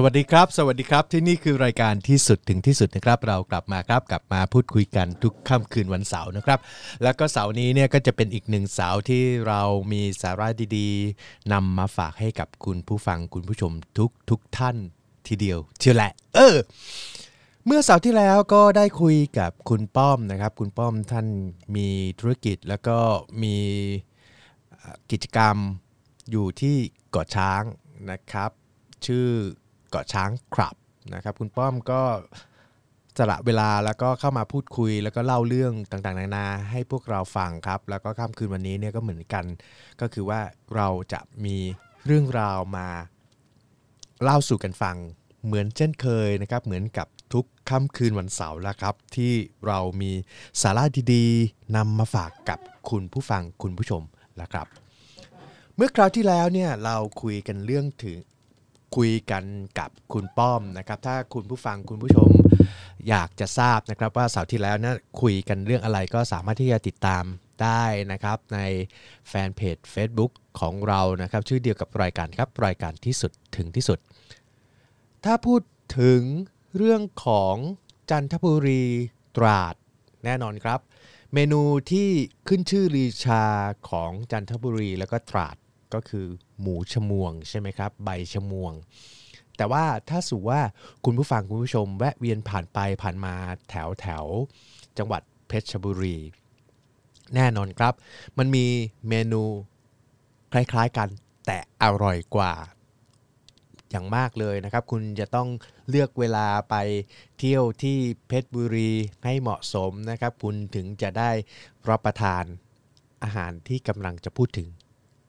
สวัสดีครับ สวัสดีครับ ที่นี่คือรายการที่สุดถึงที่สุดนะครับ เรากลับมาครับกลับมาพูดคุยกันทุกค่ำคืนวันเสาร์นะครับ แล้วก็เสาร์นี้เนี่ยก็จะเป็นอีกหนึ่งเสาร์ที่เรามีสาระดีๆนำมาฝากให้กับคุณผู้ฟังคุณผู้ชมทุกทุกท่านทีเดียวเชียวแหละ เออ เมื่อเสาร์ที่แล้วก็ได้คุยกับคุณป้อมนะครับ คุณป้อมท่านมีธุรกิจแล้วก็มีกิจกรรมอยู่ที่เกาะช้างนะครับ ชื่อ เกาะช้างครับนะครับ คุณป้อมก็สละเวลาแล้วก็เข้ามาพูดคุย แล้วก็เล่าเรื่องต่างๆ นานาให้พวกเราฟังครับ แล้วก็ค่ำคืนวันนี้เนี่ยก็เหมือนกัน ก็คือว่าเราจะมีเรื่องราวมาเล่าสู่กันฟังเหมือนเช่นเคยนะครับ เหมือนกับทุกค่ำคืนวันเสาร์แล้วครับ ที่เรามีสาระดีๆนำมาฝากกับคุณผู้ฟังคุณผู้ชมแล้วครับ เมื่อคราวที่แล้วเนี่ยเราคุยกันเรื่องถึง คุยกันกับคุณป้อมนะครับ ถ้าคุณผู้ฟังคุณผู้ชมอยากจะทราบนะครับ ว่าเสาร์ที่แล้วนะคุยกันเรื่องอะไรก็สามารถที่จะติดตามได้นะครับในแฟนเพจ Facebook ของเรานะครับ ชื่อเดียวกับรายการครับรายการที่สุดถึงที่สุด ถ้าพูดถึงเรื่องของจันทบุรีตราดแน่นอนครับ เมนูที่ขึ้นชื่อลือชาของจันทบุรีแล้วก็ตราดก็คือ หมูชมวงใช่ไหมครับ ใบชมวง แต่ว่าถ้าสู่ว่าคุณผู้ฟังคุณผู้ชม แวะเวียนผ่านไปผ่านมาแถวแถวจังหวัดเพชรบุรี แน่นอนครับ มันมีเมนูคล้ายๆกันแต่อร่อยกว่าอย่างมากเลยนะครับ คุณจะต้องเลือกเวลาไปเที่ยวที่เพชรบุรีให้เหมาะสมนะครับ คุณถึงจะได้รับประทานอาหารที่กำลังจะพูดถึง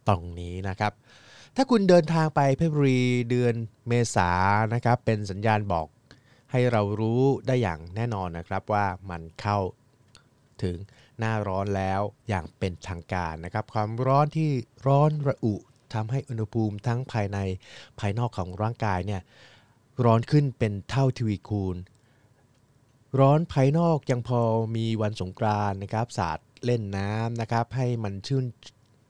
ตรงนี้นะครับ ถ้าคุณเดินทางไปเพชรบุรีเดือนเมษานะครับ เป็นสัญญาณบอกให้เรารู้ได้อย่างแน่นอนนะครับว่ามันเข้าถึงหน้าร้อนแล้วอย่างเป็นทางการนะครับ ความร้อนที่ร้อนระอุทำให้อุณหภูมิทั้งภายในภายนอกของร่างกายเนี่ยร้อนขึ้นเป็นเท่าทวีคูณ ร้อนภายนอกยังพอมีวันสงกรานนะครับ สาดเล่นน้ำนะครับ ให้มันชื่น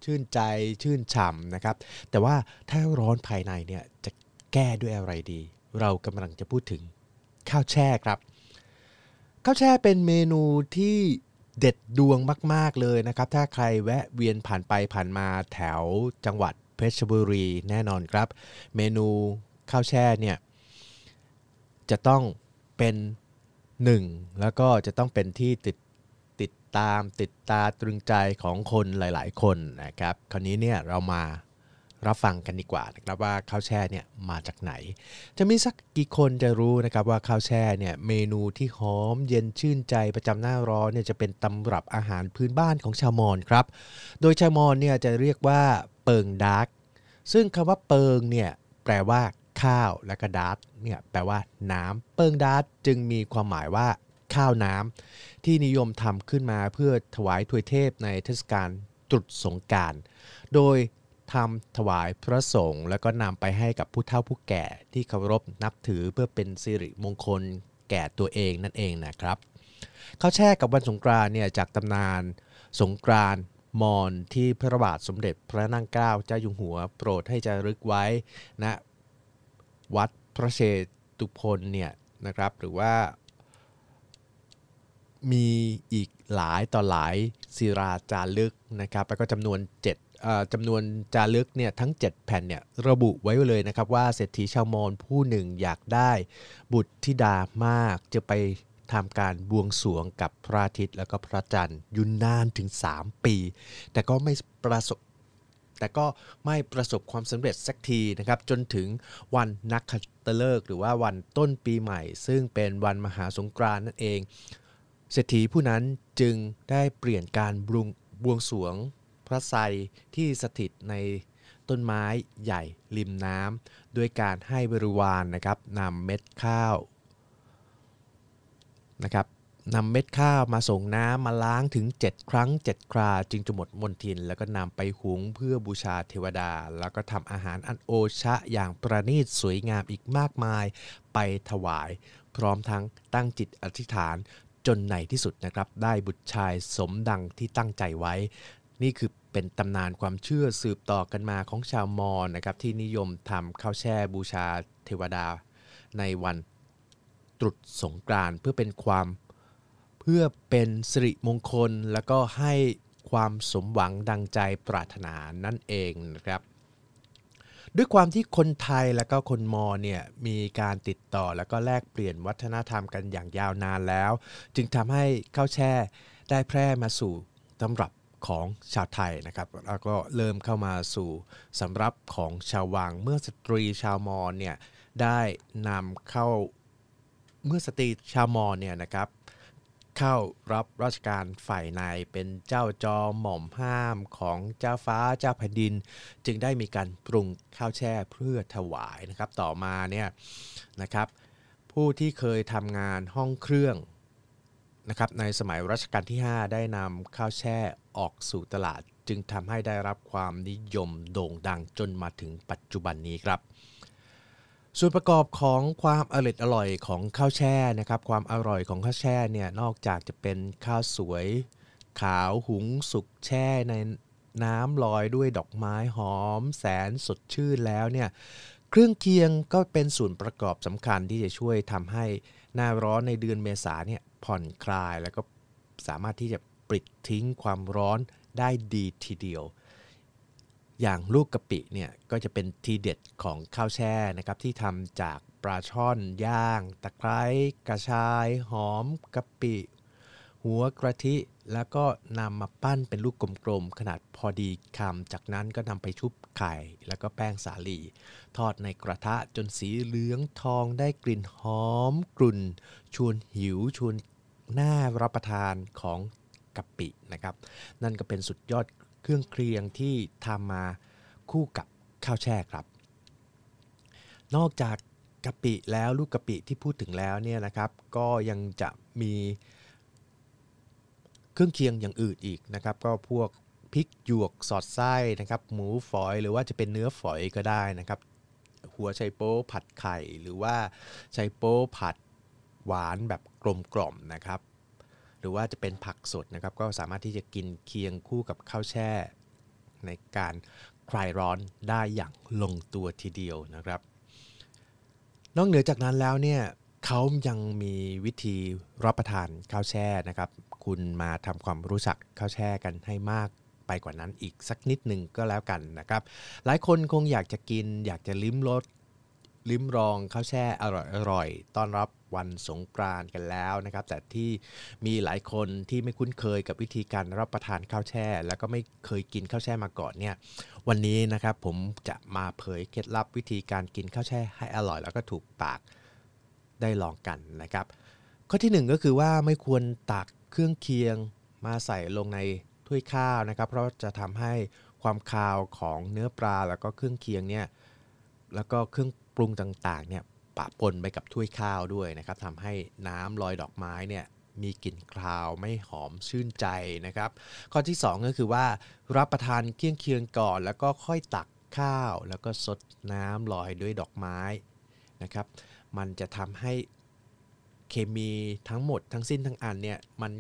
ชื่นใจชื่นฉ่ำนะครับ แต่ว่าถ้าร้อนภายในเนี่ยจะแก้ด้วยอะไรดี เรากำลังจะพูดถึงข้าวแช่ครับข้าวแช่เป็นเมนูที่เด็ดดวงมาก ๆ เลยนะครับ ถ้าใครแวะเวียนผ่านไปผ่านมาแถวจังหวัดเพชรบุรีแน่นอนครับ เมนูข้าวแช่เนี่ยจะต้องเป็นหนึ่งแล้วก็จะต้องเป็นที่ติด ตามติดตาตรึงใจของคนหลาย ๆ คนนะครับ คราวนี้เนี่ยเรามารับฟังกันดีกว่านะครับว่าข้าวแช่เนี่ยมาจากไหน จะมีสักกี่คนจะรู้นะครับว่าข้าวแช่เนี่ยเมนูที่หอมเย็นชื่นใจประจำหน้าร้อนเนี่ยจะเป็นตำรับอาหารพื้นบ้านของชาวมอญครับ โดยชาวมอญเนี่ยจะเรียกว่าเปิงดาร์กซึ่งคำว่าเปิงเนี่ยแปลว่าข้าวและก็ดาร์กเนี่ยแปลว่าน้ำเปิงดาร์กจึงมีความหมายว่า ข้าวน้ำที่นิยมทำขึ้นมาเพื่อถวายถวายเทพในเทศกาลตรุษสงกรานต์โดยทำถวายพระสงฆ์แล้วก็นำไปให้กับผู้เฒ่าผู้แก่ที่เคารพนับถือเพื่อเป็นสิริมงคลแก่ตัวเองนั่นเองนะครับข้าวแช่กับวันสงกรานต์เนี่ยจากตำนานสงกรานต์มอญที่พระบาทสมเด็จพระนั่งเกล้าเจ้าอยู่หัวโปรดให้จะรึกไว้ณวัดพระเชตุพนเนี่ยนะครับหรือว่า มีอีกหลายต่อหลายศิราจารึกนะครับแล้วก็จำนวน7เอ่อจำนวนจารึกเนี่ยทั้ง 7 แผ่นเนี่ยระบุไว้เลยนะครับว่าเศรษฐีชาวมอญผู้หนึ่งอยากได้บุตรธิดามากจะไปทำการบวงสวงกับพระอาทิตย์แล้วก็พระจันทร์ยุนนานถึง 3 ปี แต่ก็ไม่ประสบแต่ก็ไม่ประสบความสำเร็จสักทีนะครับจนถึงวันนักขัตฤกษ์หรือว่าวันต้นปีใหม่ ซึ่งเป็นวันมหาสงกรานต์นั่นเอง เศรษฐีผู้นั้นจึงได้เปลี่ยนการบวงบวงสวงพระไทรที่สถิตในต้นไม้ใหญ่ริมน้ำด้วยการให้บริวารนนะครับนำเม็ดข้าวนะครับนำเม็ดข้าวมาส่งน้ำมาล้างถึง 7 ครั้ง 7 ครา จึงจะหมดมนทิน แล้วก็นำไปหุงเพื่อบูชาเทวดา แล้วก็ทำอาหารอันโอชะอย่างประณีตสวยงามอีกมากมาย ไปถวาย พร้อมทั้งตั้งจิตอธิษฐาน จนในที่สุดนะครับ ได้บุตรชายสมดังที่ตั้งใจไว้ นี่คือเป็นตำนานความเชื่อสืบต่อกันมาของชาวมอญนะครับ ที่นิยมทำข้าวแช่บูชาเทวดา ในวันตรุษสงกรานต์เพื่อเป็นความเพื่อเป็นสิริมงคล แล้วก็ให้ความสมหวังดังใจปรารถนานั่นเองนะครับ ด้วยความที่คนไทยและก็คนมอญเนี่ยมีการติดต่อแล้วก็แลกเปลี่ยนวัฒนธรรมกันอย่างยาวนานแล้ว จึงทำให้ข้าวแช่ได้แพร่มาสู่ตำรับของชาวไทยนะครับ แล้วก็เริ่มเข้ามาสู่สำรับของชาววังเมื่อสตรีชาวมอญเนี่ยได้นำเข้าเมื่อสตรีชาวมอญเนี่ยนะครับ เข้ารับราชการฝ่ายในเป็นเจ้าจอมหม่อมห้ามของเจ้าฟ้าเจ้าแผ่นดิน จึงได้มีการปรุงข้าวแช่เพื่อถวายนะครับต่อมาเนี่ยนะครับ ผู้ที่เคยทำงานห้องเครื่องนะครับในสมัยรัชกาลที่ 5 ได้นำข้าวแช่ออกสู่ตลาด จึงทำให้ได้รับความนิยมโด่งดังจนมาถึงปัจจุบันนี้ครับ ส่วนประกอบของความอร่อยอร่อยของข้าวแช่นะครับความอร่อยของข้าวแช่เนี่ยนอกจากจะเป็นข้าวสวย ขาวหุงสุกแช่ในน้ำลอยด้วยดอกไม้หอม แสนสดชื่นแล้วเนี่ยเครื่องเคียงก็เป็นส่วนประกอบสำคัญที่จะช่วยทำให้หน้าร้อนในเดือนเมษาเนี่ยผ่อนคลายแล้วก็สามารถที่จะปลิดทิ้งความร้อนได้ดีทีเดียว อย่างลูกกะปิเนี่ยก็จะเป็นทีเด็ดของข้าวแช่นะครับที่ทำจากปลาช่อนย่าง ตะไคร้กระชาย หอมกะปิ หัวกระทิ แล้วก็นำมาปั้นเป็นลูกกลมๆ ขนาดพอดีคำจากนั้นก็นำไปชุบไข่ แล้วก็แป้งสาลี ทอดในกระทะจนสีเหลืองทองได้กลิ่นหอมกลุ่น ชวนหิวชวนน่ารับประทานของกะปินะครับ นั่นก็เป็นสุดยอด รื่องเคียงที่ทำมาคู่กับข้าวแช่ครับ นอกจากกะปิแล้วลูกกะปิที่พูดถึงแล้วเนี่ยนะครับ ก็ยังจะมีเครื่องเคียงอย่างอื่นอีกนะครับ ก็พวกพริกหยวกสอดไส้นะครับ หมูฝอยหรือว่าจะเป็นเนื้อฝอยก็ได้นะครับ หัวไชโป๊ผัดไข่หรือว่าไชโป๊ผัดหวานแบบกลมกล่อมนะครับ หรือว่าจะเป็นผักสดนะครับ ก็สามารถที่จะกินเคียงคู่กับข้าวแช่ ในการคลายร้อนได้อย่างลงตัวทีเดียวนะครับ นอกเหนือจากนั้นแล้วเนี่ยเขายังมีวิธีรับประทานข้าวแช่นะครับ คุณมาทำความรู้จักข้าวแช่กันให้มากไปกว่านั้นอีกสักนิดหนึ่งก็แล้วกันนะครับ หลายคนคงอยากจะกิน อยากจะลิ้มรส ลิ้มรองข้าวแช่อร่อยอร่อยต้อนรับวันสงกรานต์กันแล้วนะครับ แต่ที่มีหลายคนที่ไม่คุ้นเคยกับวิธีการรับประทานข้าวแช่ แล้วก็ไม่เคยกินข้าวแช่มาก่อนเนี่ย วันนี้นะครับผมจะมาเผยเคล็ดลับวิธีการกินข้าวแช่ให้อร่อย แล้วก็ถูกปากได้ลองกันนะครับ ข้อที่หนึ่งก็คือว่าไม่ควรตักเครื่องเคียงมาใส่ลงในถ้วยข้าวนะครับ เพราะจะทำให้ความคาวของเนื้อปลาแล้วก็เครื่องเคียงเนี่ยแล้วก็เครื่อง ปรุงต่างๆเนี่ยปะปนไปกับถ้วยข้าวด้วยนะครับทำให้น้ำลอยดอกไม้เนี่ยมีกลิ่นคราวไม่หอมชื่นใจนะครับ ข้อที่ 2 ก็คือว่า รับประทานเคี่ยงเคียงก่อน แล้วก็ค่อยตักข้าว แล้วก็สดน้ำลอยด้วยดอกไม้นะครับ มันจะทำให้เคมีทั้งหมดทั้งสิ้นทั้งอันเนี่ยมัน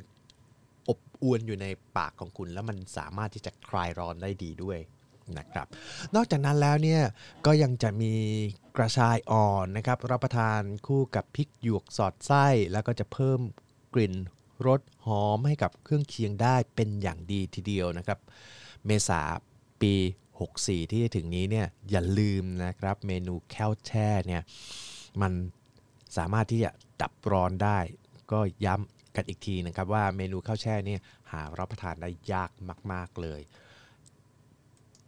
อบอวนอยู่ในปากของคุณ แล้วมันสามารถที่จะคลายร้อนได้ดีด้วย นะครับ นอกจากนั้นแล้วเนี่ยก็ยังจะมีกระชายอ่อนนะครับ รับประทานคู่กับพริกหยวกสอดไส้ แล้วก็จะเพิ่มกลิ่นรสหอมให้กับเครื่องเคียงได้เป็นอย่างดีทีเดียวนะครับ เมษาปี 64 ที่จะถึงนี้เนี่ยอย่าลืมนะครับ เมนูแค้วแช่เนี่ยมันสามารถที่จะดับร้อนได้ ก็ย้ำกันอีกทีนะครับว่าเมนูข้าวแช่เนี่ยหารับประทานได้ยากมาก ๆเลย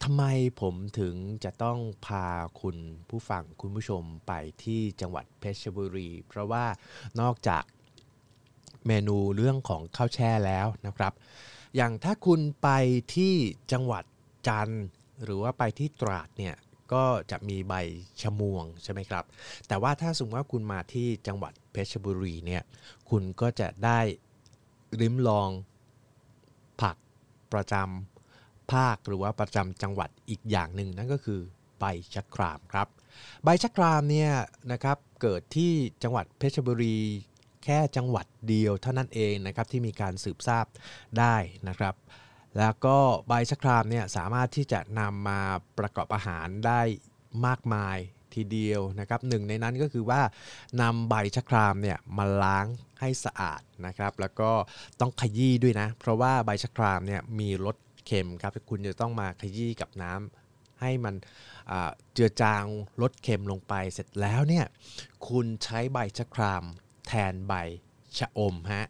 ทำไมผมถึงจะต้องพาคุณผู้ฟังคุณผู้ชมไปที่จังหวัดเพชรบุรี เพราะว่านอกจากเมนูเรื่องของข้าวแช่แล้วนะครับ อย่างถ้าคุณไปที่จังหวัดจันทร์หรือว่าไปที่ตราดเนี่ยก็จะมีใบชะมวงใช่ไหมครับ แต่ว่าถ้าสมมติว่าคุณมาที่จังหวัดเพชรบุรีเนี่ยคุณก็จะได้ริมลองผักประจำ ภาคหรือว่าประจำจังหวัดอีกอย่างหนึ่งนั่นก็คือใบชะครามครับ ใบชะครามเนี่ยนะครับเกิดที่จังหวัดเพชรบุรี แค่จังหวัดเดียวเท่านั้นเองนะครับที่มีการสืบทราบได้นะครับ แล้วก็ใบชะครามเนี่ยสามารถที่จะนำมาประกอบอาหารได้มากมายทีเดียวนะครับหนึ่งในนั้นก็คือว่านำใบชะครามเนี่ยมาล้างให้สะอาดนะครับ แล้วก็ต้องขยี้ด้วยนะ เพราะว่าใบชะครามเนี่ยมีรส เค็มครับคุณจะต้องมาขยี้กับน้ำให้มันเจือจางลดเค็มลงไปเสร็จแล้วเนี่ยคุณใช้ใบชะคราม แทนใบชะอมฮะ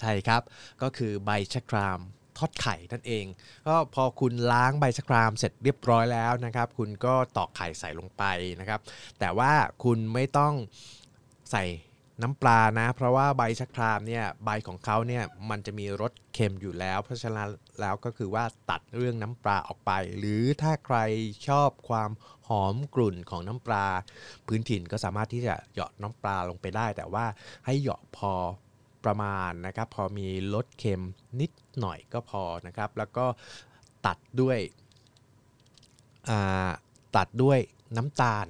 ใช่ครับ ก็คือใบชะครามทอดไข่นั่นเอง ก็พอคุณล้างใบชะครามเสร็จเรียบร้อยแล้วนะครับ คุณก็ตอกไข่ใส่ลงไปนะครับ แต่ว่าคุณไม่ต้องใส่ น้ำปลานะ เพราะว่าใบชะครามเนี่ยใบของเขาเนี่ยมันจะมีรสเค็มอยู่แล้ว เพราะฉะนั้นแล้วก็คือว่าตัดเรื่องน้ำปลาออกไป หรือถ้าใครชอบความหอมกลุ่นของน้ำปลา พื้นถิ่นก็สามารถที่จะเหยาะน้ำปลาลงไปได้ แต่ว่าให้เหยาะพอประมาณนะครับพอมีรสเค็มนิดหน่อยก็พอนะครับ แล้วก็ตัดด้วยตัดด้วยน้ำตาล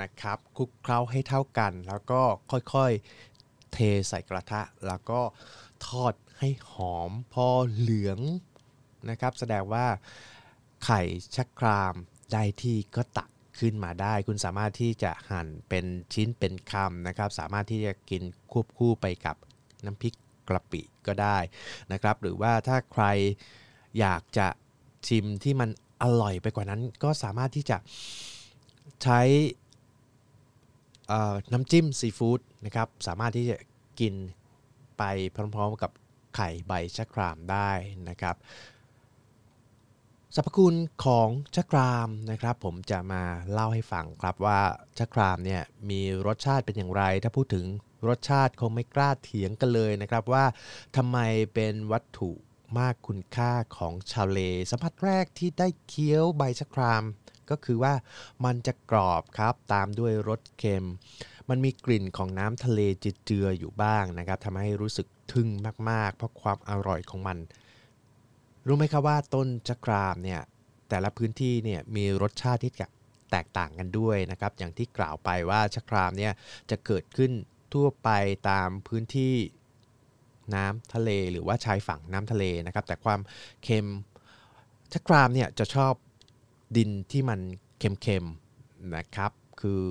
นะครับคลุกเคล้าให้เท่ากัน แล้วก็ค่อยๆเทใส่กระทะ แล้วก็ทอดให้หอมพอเหลืองนะครับ แสดงว่าไข่ชักครามได้ที่ก็ตักขึ้นมาได้ คุณสามารถที่จะหั่นเป็นชิ้นเป็นคำนะครับ สามารถที่จะกินควบคู่ไปกับน้ำพริกกระปิก็ได้นะครับ หรือว่าถ้าใครอยากจะชิมที่มันอร่อยไปกว่านั้น ก็สามารถที่จะใช้ น้ำจิ้มซีฟู้ดนะครับสามารถที่จะกินไปพร้อมๆกับไข่ใบชะครามได้นะครับสรรพคุณของชะครามนะครับ ผมจะมาเล่าให้ฟังครับว่าชะครามเนี่ยมีรสชาติเป็นอย่างไร ถ้าพูดถึงรสชาติคงไม่กล้าเถียงกันเลยนะครับว่าทำไมเป็นวัตถุมากคุณค่าของชาวเลสัมผัสแรกที่ได้เคี้ยวใบชะคราม ก็คือว่ามันจะกรอบครับตามด้วยรสเค็ม มันมีกลิ่นของน้ำทะเลเจืออยู่บ้างนะครับทำให้รู้สึกทึ่งมาก ๆ เพราะความอร่อยของมัน รู้ไหมครับว่าต้นชะครามเนี่ยแต่ละพื้นที่เนี่ยมีรสชาติที่แตกต่างกันด้วยนะครับอย่างที่กล่าวไปว่าชะครามเนี่ยจะเกิดขึ้นทั่วไปตามพื้นที่น้ำทะเลหรือว่าชายฝั่งน้ำทะเลนะครับแต่ความเค็มชะครามเนี่ยจะชอบ ดินที่มันเค็มๆนะครับ คือ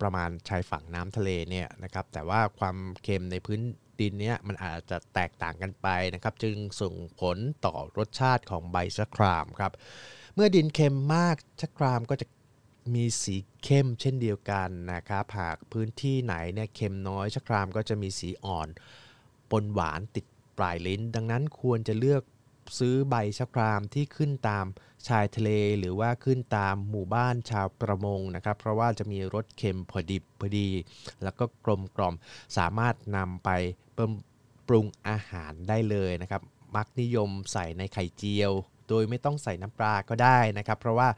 ประมาณชายฝั่งน้ำทะเลเนี่ยนะครับ แต่ว่าความเค็มในพื้นดินเนี้ยมันอาจจะแตกต่างกันไปนะครับ จึงส่งผลต่อรสชาติของใบชะครามครับ เมื่อดินเค็มมากชะครามก็จะมีสีเข้มเช่นเดียวกันนะครับหากพื้นที่ไหนเนี่ยเค็มน้อยชะครามก็จะมีสีอ่อนปนหวานติดปลายลิ้น ดังนั้นควรจะเลือก ซื้อใบชะครามที่ขึ้นตามชายทะเล หรือว่าขึ้นตามหมู่บ้านชาวประมงนะครับ เพราะว่าจะมีรสเค็มพอดิบพอดี แล้วก็กลมกล่อมสามารถนำไปปรุงอาหารได้เลยนะครับ มักนิยมใส่ในไข่เจียว โดยไม่ต้องใส่น้ำปลาก็ได้นะครับ เพราะว่า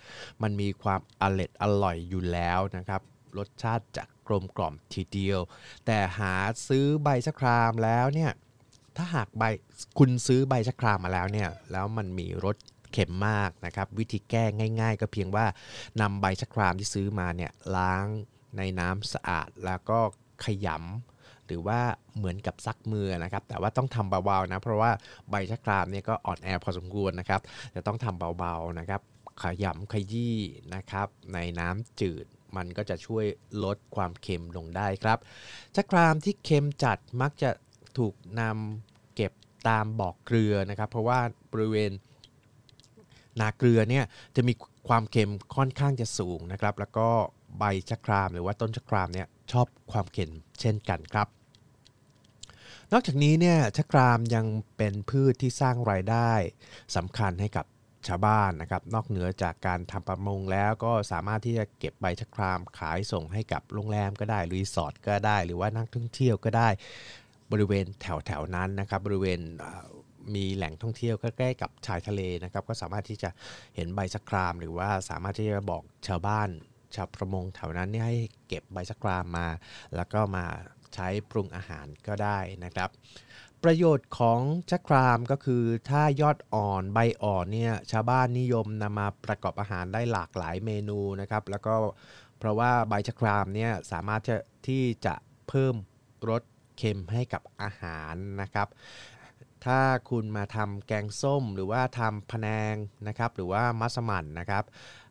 มันมีความอร่อยอร่อยอยู่แล้วนะครับรสชาติจะกลมกล่อมทีเดียว แต่หาซื้อใบชะครามแล้วเนี่ย ถ้าหากใบคุณซื้อใบชะครามมาแล้วเนี่ยแล้วมันมีรสเค็มมากนะครับ วิธีแก้ง่าย ๆ ก็เพียงว่านำใบชะครามที่ซื้อมาเนี่ยล้างในน้ำสะอาดแล้วก็ขยำหรือว่าเหมือนกับซักมือนะครับ แต่ว่าต้องทำเบาๆนะ เพราะว่าใบชะครามเนี่ยก็อ่อนแอพอสมควรนะครับจะต้องทำเบาๆนะครับ ขยำขยี้นะครับ ในน้ำจืดมันก็จะช่วยลดความเค็มลงได้ครับชะครามที่เค็มจัดมักจะถูกนำ ตามบอกเกลือนะครับ เพราะว่าบริเวณนาเกลือเนี่ยจะมีความเค็มค่อนข้างจะสูงนะครับ แล้วก็ใบชะครามหรือว่าต้นชะครามเนี่ยชอบความเค็มเช่นกันครับ นอกจากนี้เนี่ยชะครามยังเป็นพืชที่สร้างรายได้สำคัญให้กับชาวบ้านนะครับนอกเหนือจากการทำประมงแล้วก็สามารถที่จะเก็บใบชะครามขายส่งให้กับโรงแรมก็ได้รีสอร์ทก็ได้ หรือว่านักท่องเที่ยวก็ได้ บริเวณแถวแถวนั้นนะครับบริเวณมีแหล่งท่องเที่ยวใกล้ๆกับชายทะเลนะครับก็สามารถที่จะเห็นใบชะคราม หรือว่าสามารถที่จะบอกชาวบ้านชาวประมงแถวนั้นนี่ให้เก็บใบชะครามมา แล้วก็มาใช้ปรุงอาหารก็ได้นะครับ ประโยชน์ของชะครามก็คือถ้ายอดอ่อนใบอ่อนเนี่ยชาวบ้านนิยมนำมาประกอบอาหารได้หลากหลายเมนูนะครับ แล้วก็เพราะว่าใบชะครามเนี่ยสามารถที่จะเพิ่มรส เค็มให้กับอาหารนะครับ ถ้าคุณมาทำแกงส้มหรือว่าทำพะแนงนะครับ หรือว่ามัสมั่นนะครับ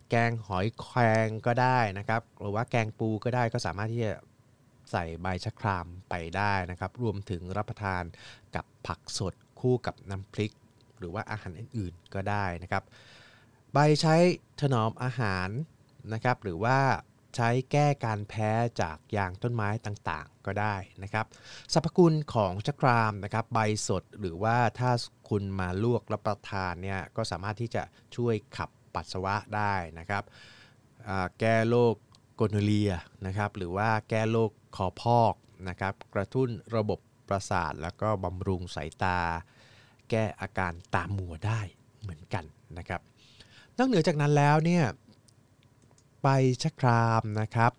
แกงหอยแครงก็ได้นะครับ หรือว่าแกงปูก็ได้ก็สามารถที่จะใส่ใบชะครามไปได้นะครับ รวมถึงรับประทานกับผักสดคู่กับน้ำพริก หรือว่าอาหารอื่นๆก็ได้นะครับ ใบใช้ถนอมอาหารนะครับ หรือว่า ใช้แก้การแพ้จากยางต้นไม้ต่างๆ ก็ได้นะครับสรรพคุณของชะครามนะครับใบสดหรือว่าถ้าคุณมาลวกรับประทานเนี่ยก็สามารถที่จะช่วยขับปัสสาวะได้นะครับแก้โรคโกนเลียนะครับหรือว่าแก้โรคคอพอกนะครับกระตุ้นระบบประสาท แล้วก็บำรุงสายตา แก้อาการตามัวได้เหมือนกันนะครับนอกเหนือจากนั้นแล้วเนี่ย ใบชะครามนะครับ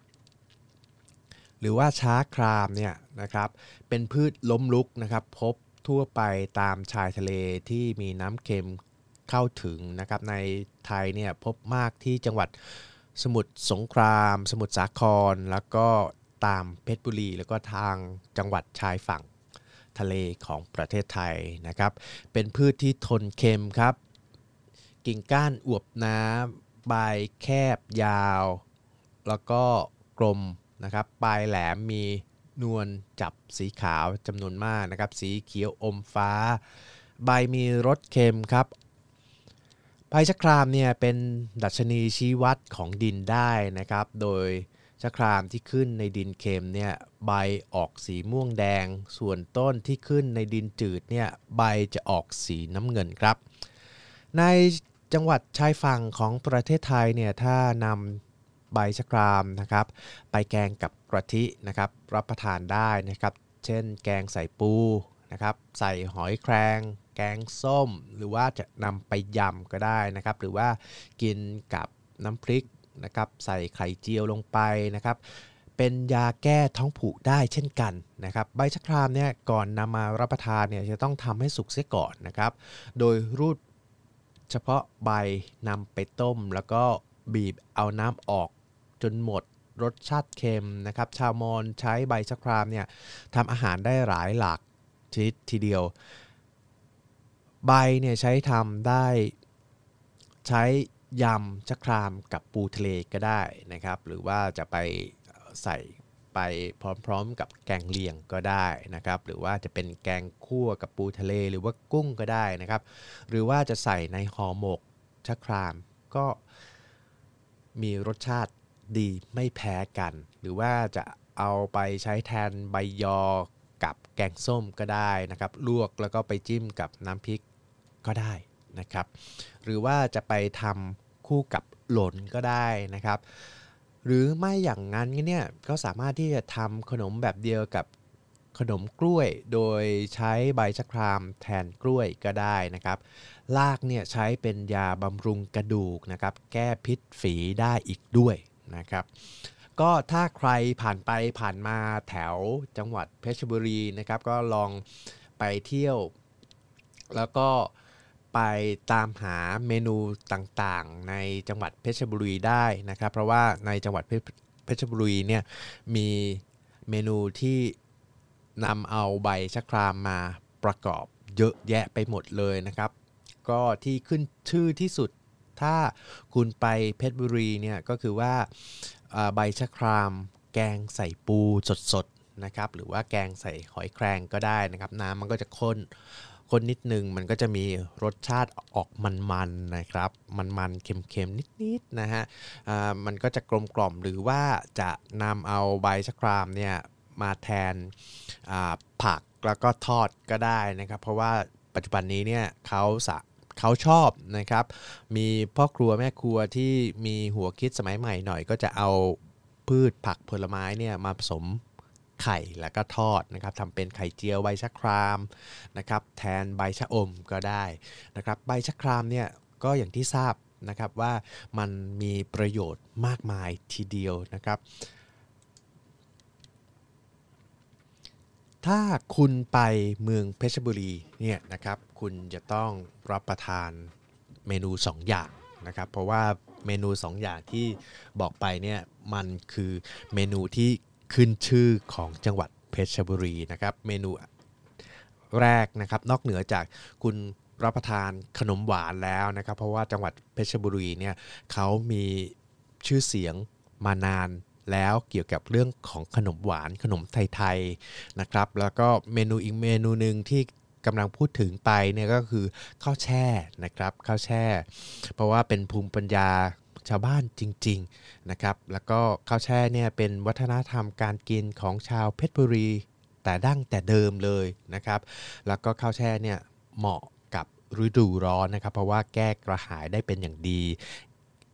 หรือว่าช้าครามเนี่ยนะครับเป็นพืชล้มลุกนะครับพบทั่วไปตามชายทะเลที่มีน้ำเค็มเข้าถึงนะครับในไทยเนี่ยพบมากที่จังหวัดสมุทรสงคราม สมุทรสาคร แล้วก็ตามเพชรบุรี แล้วก็ทางจังหวัดชายฝั่งทะเลของประเทศไทยนะครับ เป็นพืชที่ทนเค็มครับ กิ่งก้านอวบน้ำ ใบแคบยาว แล้วก็กลมนะครับ ปลายแหลมมีนวลจับสีขาวจำนวนมากนะครับ สีเขียวอมฟ้า ใบมีรสเค็มครับใบชะครามเนี่ยเป็นดัชนีชี้วัดของดินได้นะครับ โดยชะครามที่ขึ้นในดินเค็มเนี่ยใบออกสีม่วงแดง ส่วนต้นที่ขึ้นในดินจืดเนี่ยใบจะออกสีน้ำเงินครับ ใน จังหวัดชายฝั่งของประเทศไทยเนี่ยถ้านำใบชะครามนะครับ ไปแกงกับกะทินะครับรับประทานได้นะครับ เช่น แกงใส่ปูนะครับ ใส่หอยแครงแกงส้ม หรือว่าจะนำไปยำก็ได้นะครับ หรือว่ากินกับน้ำพริกนะครับ ใส่ไข่เจียวลงไปนะครับเป็นยาแก้ท้องผูกได้เช่นกันนะครับ ใบชะครามเนี่ยก่อนนำมารับประทานเนี่ยจะต้องทำให้สุกเสียก่อนนะครับ โดยรูด เฉพาะใบนำไปต้ม แล้วก็บีบเอาน้ำออกจนหมดรสชาติเค็มนะครับ ชาวมอญใช้ใบชะครามเนี่ยทำอาหารได้หลายหลากชนิดทีเดียว ใบเนี่ยใช้ทำได้ใช้ยำชะครามกับปูทะเลก็ได้นะครับ หรือว่าจะไปใส่ ไปพร้อมๆ กับแกงเลียงก็ได้นะครับ หรือว่าจะเป็นแกงคั่วกับปูทะเลหรือว่ากุ้งก็ได้นะครับ หรือว่าจะใส่ในห่อหมกชะครามก็มีรสชาติดีไม่แพ้กัน หรือว่าจะเอาไปใช้แทนใบยอกับแกงส้มก็ได้นะครับ ลวกแล้วก็ไปจิ้มกับน้ำพริกก็ได้นะครับ หรือว่าจะไปทำคู่กับหล่นก็ได้นะครับ หรือไม่อย่างนั้นเนี่ยก็สามารถที่จะทำขนมแบบเดียวกับขนมกล้วยโดยใช้ใบชะครามแทนกล้วยก็ได้นะครับรากเนี่ยใช้เป็นยาบำรุงกระดูกนะครับ แก้พิษฝีได้อีกด้วยนะครับ ก็ถ้าใครผ่านไปผ่านมาแถวจังหวัดเพชรบุรีนะครับ ก็ลองไปเที่ยว แล้วก็ ไปตามหาเมนูต่างๆ ในจังหวัดเพชรบุรีได้นะครับ เพราะว่าในจังหวัดเพชรบุรีเนี่ยมีเมนูที่นำเอาใบชะครามมาประกอบเยอะแยะไปหมดเลยนะครับ ก็ที่ขึ้นชื่อที่สุดถ้าคุณไปเพชรบุรีเนี่ยก็คือว่าใบชะครามแกงใส่ปูสดๆนะครับหรือว่าแกงใส่หอยแครงก็ได้นะครับ น้ำมันก็จะข้น ข้นนิดนึง มันก็จะมีรสชาติออกมันๆนะครับ มันๆเค็มๆนิดๆนะฮะมันก็จะกลมกล่อมหรือว่าจะนำเอาใบชะครามเนี่ยมาแทนผักแล้วก็ทอดก็ได้นะครับ เพราะว่าปัจจุบันนี้เนี่ยเขาสะเขาชอบนะครับ มีพ่อครัวแม่ครัวที่มีหัวคิดสมัยใหม่หน่อย ก็จะเอาพืชผักผลไม้เนี่ยมาผสม ไข่แล้วก็ทอดนะครับทำเป็นไข่เจียวใบชะครามนะครับแทนใบชะอมก็ได้นะครับใบชะครามเนี่ยก็อย่างที่ทราบนะครับว่ามันมีประโยชน์มากมายทีเดียวนะครับ ถ้าคุณไปเมืองเพชรบุรีเนี่ยนะครับคุณจะต้องรับประทานเมนู 2 อย่างนะครับ เพราะว่าเมนู 2 อย่างที่บอกไปเนี่ยมันคือเมนูที่ ขึ้นชื่อของจังหวัดเพชรบุรีนะครับ เมนูแรกนะครับนอกเหนือจากคุณรับประทานขนมหวานแล้วนะครับ เพราะว่าจังหวัดเพชรบุรีเนี่ยเขามีชื่อเสียงมานานแล้วเกี่ยวกับเรื่องของขนมหวานขนมไทยๆนะครับ แล้วก็เมนูอีกเมนูหนึ่งที่กำลังพูดถึงไปเนี่ยก็คือข้าวแช่นะครับข้าวแช่ เพราะว่าเป็นภูมิปัญญา ชาวบ้านจริงๆนะครับ แล้วก็ข้าวแช่เนี่ยเป็นวัฒนธรรมการกินของชาวเพชรบุรี แต่ดั้งแต่เดิมเลยนะครับ แล้วก็ข้าวแช่เนี่ยเหมาะกับฤดูร้อนนะครับ เพราะว่าแก้กระหายได้เป็นอย่างดี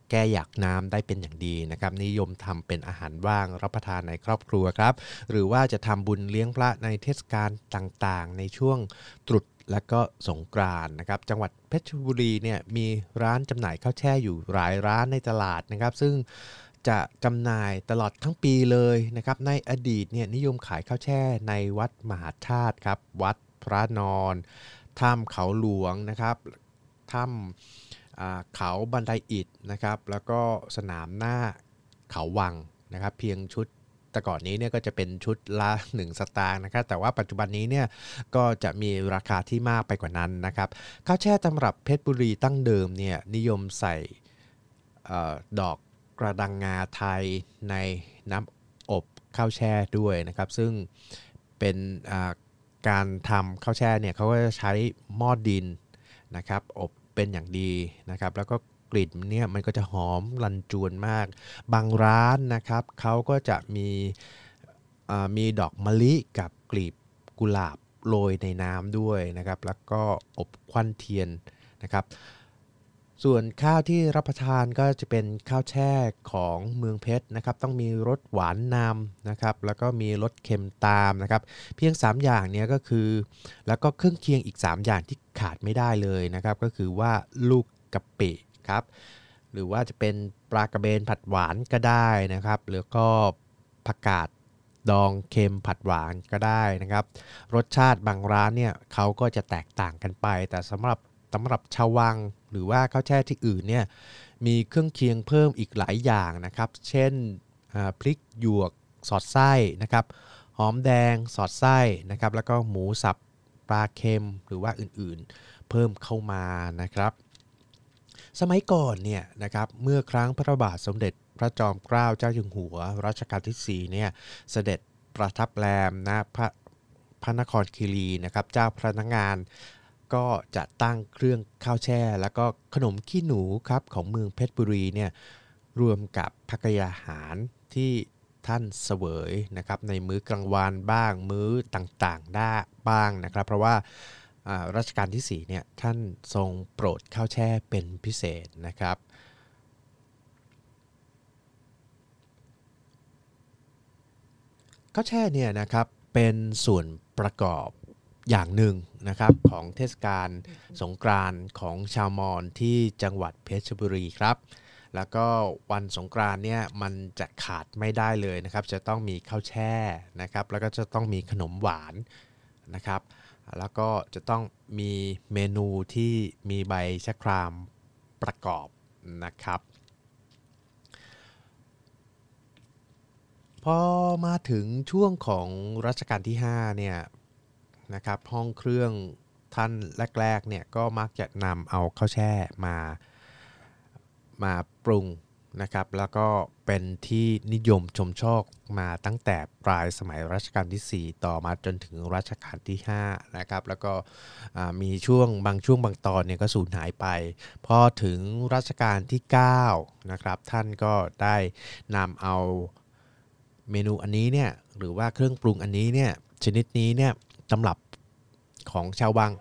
แก้อยากน้ำได้เป็นอย่างดีนะครับ นิยมทำเป็นอาหารว่างรับประทานในครอบครัวครับ หรือว่าจะทำบุญเลี้ยงพระในเทศกาลต่างๆ ในช่วงตรุษ และก็สงกรานนะครับ จังหวัดเพชรบุรีเนี่ยมีร้านจำหน่ายข้าวแช่อยู่หลายร้านในตลาดนะครับ ซึ่งจะจำหน่ายตลอดทั้งปีเลยนะครับ ในอดีตเนี่ยนิยมขายข้าวแช่ในวัดมหาธาตุครับ วัดพระนอนถ้ำเขาหลวงนะครับถ้ำอ่าเขาบันไดอิฐนะครับ แล้วก็สนามหน้าเขาวังนะครับ เพียงชุด แต่ก่อนนี้เนี่ยก็จะเป็นชุดละ1สตางค์นะครับแต่ว่าปัจจุบันนี้เนี่ยก็จะมีราคาที่มากไปกว่านั้นนะครับข้าวแช่ตำรับเพชรบุรีตั้งเดิมเนี่ยนิยมใส่ดอกกระดังงาไทยในน้ำอบข้าวแช่ด้วยนะครับ ซึ่งเป็นการทำข้าวแช่เนี่ยเขาก็จะใช้หม้อดินนะครับอบเป็นอย่างดีนะครับ แล้วก็ กลิ่นเนี่ยมันก็จะหอมรันจวนมาก บางร้านนะครับเขาก็จะมีมีดอกมะลิกับกลีบกุหลาบโรยในน้ำด้วยนะครับ แล้วก็อบควันเทียนนะครับ ส่วนข้าวที่รับประทานก็จะเป็นข้าวแช่ของเมืองเพชรนะครับ ต้องมีรสหวานนำนะครับ แล้วก็มีรสเค็มตามนะครับ เพียง 3 อย่างเนี้ยก็คือ แล้วก็เครื่องเคียงอีก 3 อย่างที่ขาดไม่ได้เลยนะครับ ก็คือว่าลูกกะปิ ครับ หรือว่าจะเป็นปลากระเบนผัดหวานก็ได้นะครับหรือก็ผักกาดดองเค็มผัดหวานก็ได้นะครับ รสชาติบางร้านเนี่ยเขาก็จะแตกต่างกันไป แต่สำหรับสำหรับชาววังหรือว่าข้าวแช่ที่อื่นเนี่ยมีเครื่องเคียงเพิ่มอีกหลายอย่างนะครับ เช่นพริกหยวกสอดไส้นะครับ หอมแดงสอดไส้นะครับ แล้วก็หมูสับปลาเค็มหรือว่าอื่นๆ เพิ่มเข้ามานะครับ สมัยก่อนเนี่ยนะครับเมื่อครั้งพระบาทสมเด็จพระจอมเกล้าเจ้าอยู่หัวรัชกาลที่4เนี่ยเสด็จประทับแรมนะพระพระนครคีรีนะครับเจ้าพระนักงานก็จะตั้งเครื่องข้าวแช่ แล้วก็ขนมขี้หนูครับของเมืองเพชรบุรีเนี่ยรวมกับพักยาหารที่ท่านเสวยนะครับในมื้อกลางวันบ้างมื้อต่างๆได้บ้างนะครับ เพราะว่าอ่า รัชกาลที่4เนี่ยท่านทรงโปรดข้าวแช่เป็นพิเศษนะครับ ข้าวแช่เนี่ยนะครับเป็นส่วนประกอบอย่างหนึ่งนะครับของเทศกาลสงกรานต์ของชาวมอญที่จังหวัดเพชรบุรีครับ แล้วก็วันสงกรานต์เนี่ยมันจะขาดไม่ได้เลยนะครับ จะต้องมีข้าวแช่นะครับ แล้วก็จะต้องมีขนมหวานนะครับ แล้วก็จะต้องมีเมนูที่มีใบชะครามประกอบนะครับ พอมาถึงช่วงของรัชกาลที่ 5 เนี่ยนะครับห้องเครื่องท่านแรกๆเนี่ยก็มักจะนำเอาข้าวแช่มามาปรุง นะครับแล้วก็เป็นที่นิยมชมชอบมาตั้งแต่ปลายสมัยรัชกาลที่ 4 ต่อมาจนถึงรัชกาลที่5นะครับแล้วก็มีช่วงบางช่วงบางตอนเนี่ยก็สูญหายไป พอถึงรัชกาลที่9นะครับท่านก็ได้นำเอาเมนูอันนี้เนี่ยหรือว่าเครื่องปรุงอันนี้เนี่ยชนิดนี้เนี่ยตำรับของชาววัง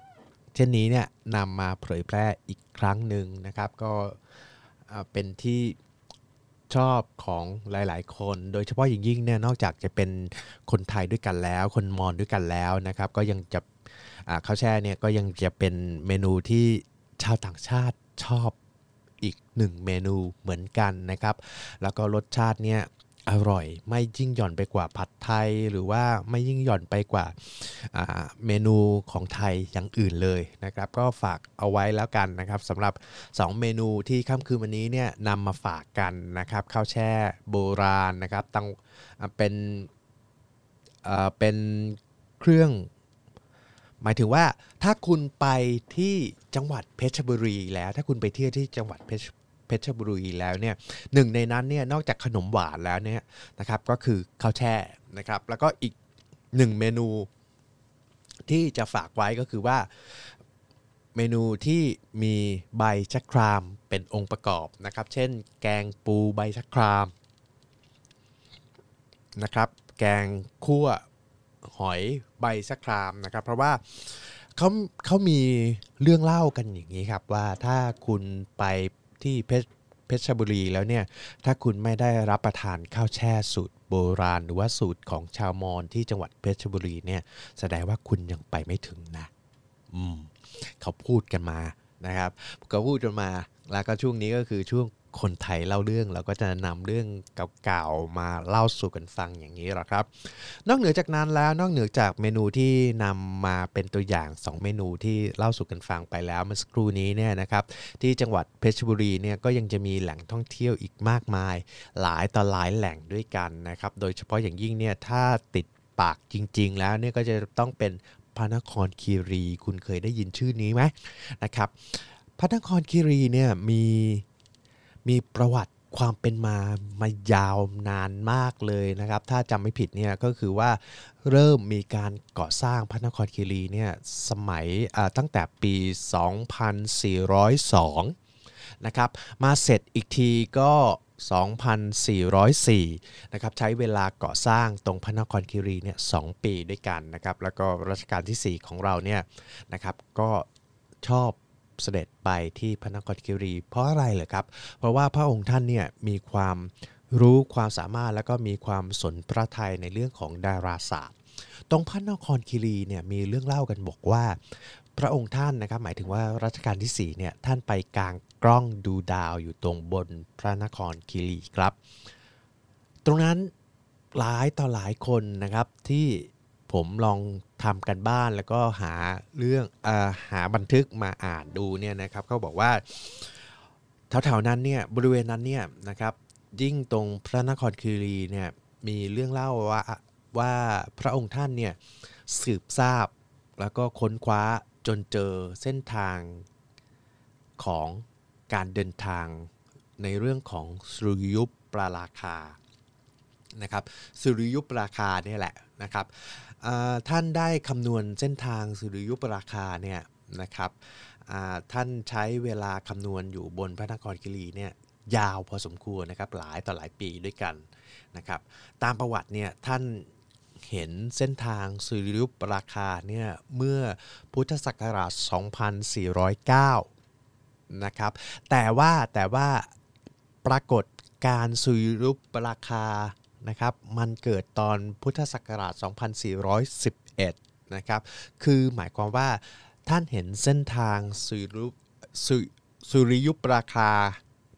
เช่นนี้เนี่ยนำมาเผยแพร่อีกครั้งหนึ่งนะครับก็เป็นที่ ชอบของหลาย ๆ คน โดยเฉพาะอย่างยิ่งเนี่ยนอกจากจะเป็นคนไทยด้วยกันแล้ว คนมอญด้วยกันแล้วนะครับ ก็ยังจะข้าวแช่เนี่ยก็ยังจะเป็นเมนูที่ชาวต่างชาติชอบอีกหนึ่งเมนูเหมือนกันนะครับ แล้วก็รสชาติเนี่ย อร่อย ไม่ยิ่งหย่อนไปกว่าผัดไทย หรือว่าไม่ยิ่งหย่อนไปกว่าเมนูของไทยอย่างอื่นเลยนะครับ ก็ฝากเอาไว้แล้วกันนะครับสำหรับ 2 เมนูที่ค่ำคืนวันนี้เนี่ยนำมาฝากกันนะครับข้าวแช่โบราณนะครับตั้งอ่าเป็นเอ่อเป็นเครื่อง หมายถึงว่าถ้าคุณไปที่จังหวัดเพชรบุรีแล้วถ้าคุณไปเที่ยวที่จังหวัดเพชร เพชรบุรีแล้วเนี่ยหนึ่งในนั้นเนี่ยนอกจากขนมหวานแล้วเนี่ยนะครับก็คือข้าวแช่นะครับ แล้วก็อีกหนึ่งเมนูที่จะฝากไว้ก็คือว่าเมนูที่มีใบชะครามเป็นองค์ประกอบนะครับ เช่น แกงปูใบชะครามนะครับ แกงคั่วหอยใบชะครามนะครับ เพราะว่าเขาเขามีเรื่องเล่ากันอย่างนี้ครับว่าถ้าคุณไป ที่เพชรเพชรบุรีแล้วเนี่ยถ้าคุณไม่ได้รับประทานข้าวแช่สูตรโบราณ หรือว่าสูตรของชาวมอญที่จังหวัดเพชรบุรีเนี่ยแสดงว่าคุณยังไปไม่ถึงนะอืมเขาพูดกันมานะครับเขาพูดกันมาแล้วก็ช่วงนี้ก็คือช่วง คนไทยเล่าเรื่องเราก็จะนำเรื่องเก่าๆมาเล่าสู่กันฟังอย่างนี้หรอครับ นอกเหนือจากนั้นแล้วนอกเหนือจากเมนูที่นำมาเป็นตัวอย่าง 2 เมนูที่เล่าสู่กันฟังไปแล้วเมื่อสักครู่นี้เนี่ยนะครับที่จังหวัดเพชรบุรีเนี่ยก็ยังจะมีแหล่งท่องเที่ยวอีกมากมาย หลายต่อหลายแหล่งด้วยกันนะครับโดยเฉพาะอย่างยิ่งเนี่ยถ้าติดปากจริง ๆ แล้วเนี่ยก็จะต้องเป็นพระนครคีรี คุณเคยได้ยินชื่อนี้ไหมนะครับพระนครคีรีเนี่ยมี มีประวัติความเป็นมามายาวนานมากเลยนะครับ ถ้าจำไม่ผิดเนี่ยก็คือว่าเริ่มมีการก่อสร้างพระนครคีรีเนี่ยสมัยตั้งแต่ปี 2402 นะครับ มาเสร็จอีกทีก็ 2404 นะครับ ใช้เวลาก่อสร้างตรงพระนครคีรีเนี่ย2ปีด้วยกันนะครับ แล้วก็รัชกาลที่ 4 ของเราเนี่ยนะครับก็ชอบ เสด็จไปที่พระนครคีรี เพราะอะไรเหรอครับ เพราะว่าพระองค์ท่านเนี่ยมีความรู้ความสามารถแล้วก็มีความสนพระทัยในเรื่องของดาราศาสตร์ ตรงพระนครคีรีเนี่ยมีเรื่องเล่ากันบอกว่า พระองค์ท่านนะครับหมายถึงว่ารัชกาลที่4เนี่ยท่านไปกลางกล้องดูดาวอยู่ตรงบนพระนครคีรีครับ ตรงนั้นหลายต่อหลายคนนะครับที่ ผมลองทำกันบ้านแล้วก็หาเรื่องอหาบันทึกมาอ่านดูเนี่ยนะครับเขาบอกว่าแถวๆนั้นเนี่ยบริเวณนั้นเนี่ยนะครับยิ่งตรงพระนครคีรีเนี่ยมีเรื่องเล่าว่าว่าพระองค์ท่านเนี่ยสืบทราบแล้วก็ค้นคว้าจนเจอเส้นทางของการเดินทางในเรื่องของสุริยุปราราคานะครับสุริยุปราคาเนี่ยแหละนะครับ ท่านได้คำนวณเส้นทางสุริยุปราคาเนี่ยนะครับท่านใช้เวลาคำนวณอยู่บนพระนครกิรีเนี่ยยาวพอสมควรนะครับหลายต่อหลายปีด้วยกันนะครับตามประวัติเนี่ยท่านเห็นเส้นทางสุริยุปราคาเนี่ยเมื่อพุทธศักราช 2409 นะครับแต่ว่าแต่ว่าปรากฏการสุริยุปราคา นะครับมันเกิดตอนพุทธศักราช 2411 นะครับ คือหมายความว่าท่านเห็นเส้นทางสุริสสุริยุปราคา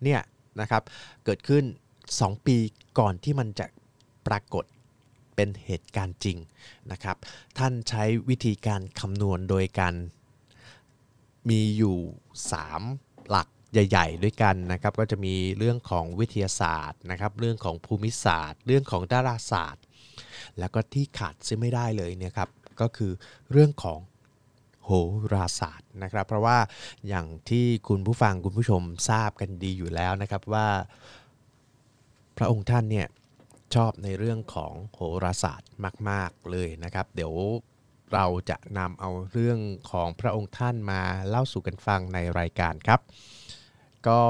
เนี่ยนะครับเกิดขึ้น 2 ปีก่อนที่มันจะปรากฏเป็นเหตุการณ์จริงนะครับ ท่านใช้วิธีการคำนวณโดยการมีอยู่ 3 หลัก ใหญ่ ๆ ด้วยกันนะครับ ก็จะมีเรื่องของวิทยาศาสตร์นะครับ เรื่องของภูมิศาสตร์ เรื่องของดาราศาสตร์ แล้วก็ที่ขาดซึ่งไม่ได้เลยเนี่ยครับก็คือเรื่องของโหราศาสตร์นะครับ เพราะว่าอย่างที่คุณผู้ฟังคุณผู้ชมทราบกันดีอยู่แล้วนะครับว่าพระองค์ท่านเนี่ยชอบในเรื่องของโหราศาสตร์มาก ๆ เลยนะครับ เดี๋ยวเราจะนำเอาเรื่องของพระองค์ท่านมาเล่าสู่กันฟังในรายการครับ ก็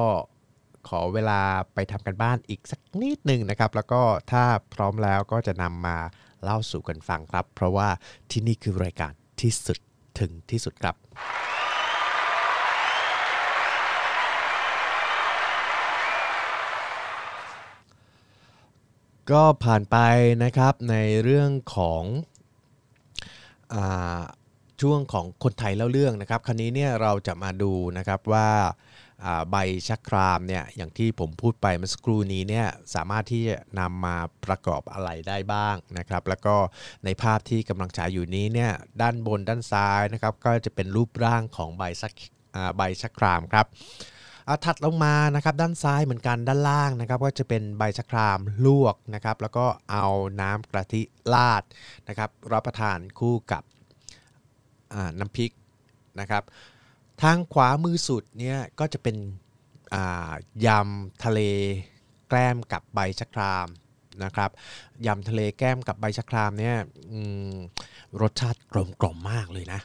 ขอเวลาไปทำกันบ้านอีกสักนิดหนึ่งนะครับ แล้วก็ถ้าพร้อมแล้วก็จะนำมาเล่าสู่กันฟังครับ เพราะว่าที่นี่คือรายการที่สุดถึงที่สุดครับ ก็ผ่านไปนะครับในเรื่องของอช่วงของคนไทยเล่าเรื่องนะครับ คราวนี้เนี่ยเราจะมาดูนะครับว่า ใบชักครามเนี่ยอย่างที่ผมพูดไปเมื่อสักครู่นี้เนี่ยสามารถที่จะนำมาประกอบอะไรได้บ้างนะครับ แล้วก็ในภาพที่กำลังฉายอยู่นี้เนี่ยด้านบนด้านซ้ายนะครับก็จะเป็นรูปร่างของใบชักใบชักครามครับถัดลงมานะครับด้านซ้ายเหมือนกันด้านล่างนะครับก็จะเป็นใบชะครามลวกนะครับ แล้วก็เอาน้ำกะทิราดนะครับ รับประทานคู่กับน้ำพริกนะครับ ทางขวามือสุดเนี่ยก็จะเป็นยำทะเลแกล้มกับใบชะครามนะครับยำทะเลแก้มกับใบชะครามเนี่ยรสชาติกลมกล่อมมากเลยนะ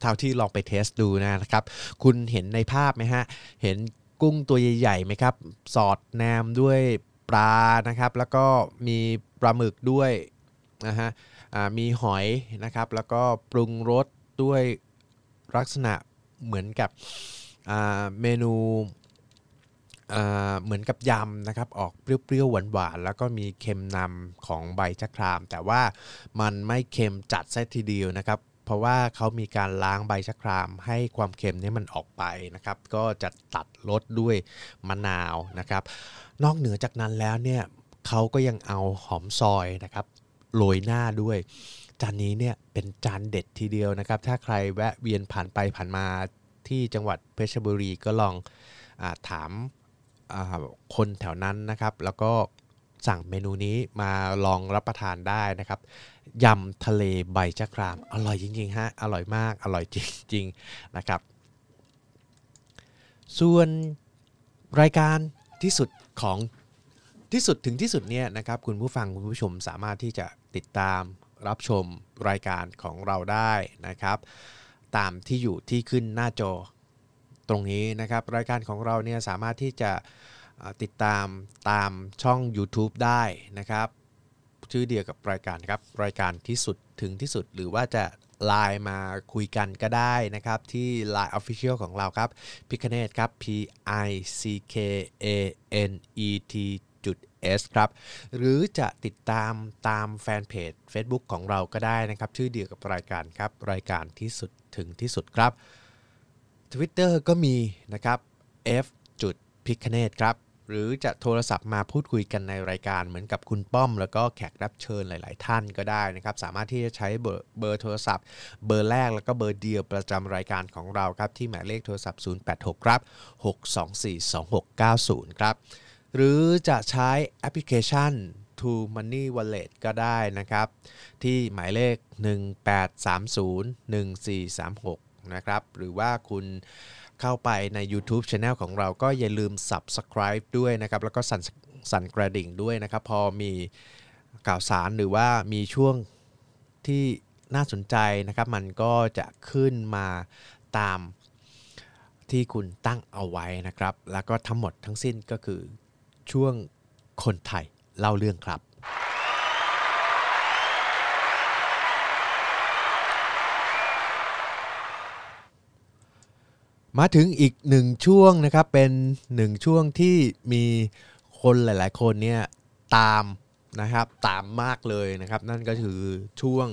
เท่าที่ลองไปเทสดูนะครับ คุณเห็นในภาพไหมฮะ เห็นกุ้งตัวใหญ่ๆไหมครับ สอดแนมด้วยปลานะครับ แล้วก็มีปลาหมึกด้วยนะฮะมีหอยนะครับ แล้วก็ปรุงรสด้วยลักษณะ เหมือนกับเมนูเหมือนกับยำนะครับออกเปรี้ยวๆหวานๆแล้วก็มีเค็มนำของใบชะคราม แต่ว่ามันไม่เค็มจัดซะทีเดียวนะครับ เพราะว่าเขามีการล้างใบชะคราม ให้ความเค็มนี้มันออกไปนะครับ ก็จะตัดรสด้วยมะนาวนะครับ นอกเหนือจากนั้นแล้วเนี่ยเขาก็ยังเอาหอมซอยนะครับโรยหน้าด้วย จานนี้เนี่ยเป็นจานเด็ดทีเดียวนะครับ ถ้าใครแวะเวียนผ่านไปผ่านมาที่จังหวัดเพชรบุรีก็ลองอถามคนแถวนั้นนะครับ แล้วก็สั่งเมนูนี้มาลองรับประทานได้นะครับยำทะเลใบชะคราม อร่อยจริงๆฮะอร่อยมากอร่อยจริงๆนะครับ ส่วนรายการที่สุดของที่สุดถึงที่สุดเนี่ยนะครับ คุณผู้ฟังคุณผู้ชมสามารถที่จะติดตาม รับชมรายการของเราได้นะครับ ตามที่อยู่ที่ขึ้นหน้าจอตรงนี้นะครับ รายการของเราเนี่ยสามารถที่จะติดตามตามช่อง YouTube ได้นะครับ ชื่อเดียวกับรายการครับ รายการที่สุดถึงที่สุดหรือว่าจะไลน์มาคุยกันก็ได้นะครับ ที่ Line Official ของเราครับพิคเนตครับ P I C K A N E T S ครับ หรือจะติดตามตามแฟนเพจ Facebook ของเราก็ได้นะครับ ชื่อเดียวกับรายการครับ รายการที่สุดถึงที่สุดครับ Twitter ก็มีนะครับ f จุดพิคเนตครับ หรือจะโทรศัพท์มาพูดคุยกันในรายการเหมือนกับคุณป้อม แล้วก็แขกรับเชิญหลาย ๆ ท่านก็ได้นะครับ สามารถที่จะใช้เบอร์เบอร์โทรศัพท์ เบอร์แรกแล้วก็เบอร์เดียวประจำรายการของเราครับ ที่หมายเลขโทรศัพท์ 086 ครับ 6242690 ครับ หรือจะใช้แอปพลิเคชัน To Money Wallet ก็ได้นะครับ ที่หมายเลข 18301436 นะครับ หรือว่าคุณเข้าไปใน YouTube Channel ของเราก็อย่าลืม Subscribe ด้วยนะครับ แล้วก็สั่นสั่นกระดิ่งด้วยนะครับ พอมีข่าวสารหรือว่ามีช่วงที่น่าสนใจนะครับ มันก็จะขึ้นมาตามที่คุณตั้งเอาไว้นะครับ แล้วก็ทั้งหมดทั้งสิ้นก็คือ ช่วงคนไทยเล่าเรื่องครับ มาถึงอีกหนึ่งช่วงนะครับเป็นหนึ่งช่วงที่มีคนหลาย ๆ คนเนี่ยตามนะครับตามมากเลยนะครับ นั่นก็คือช่วง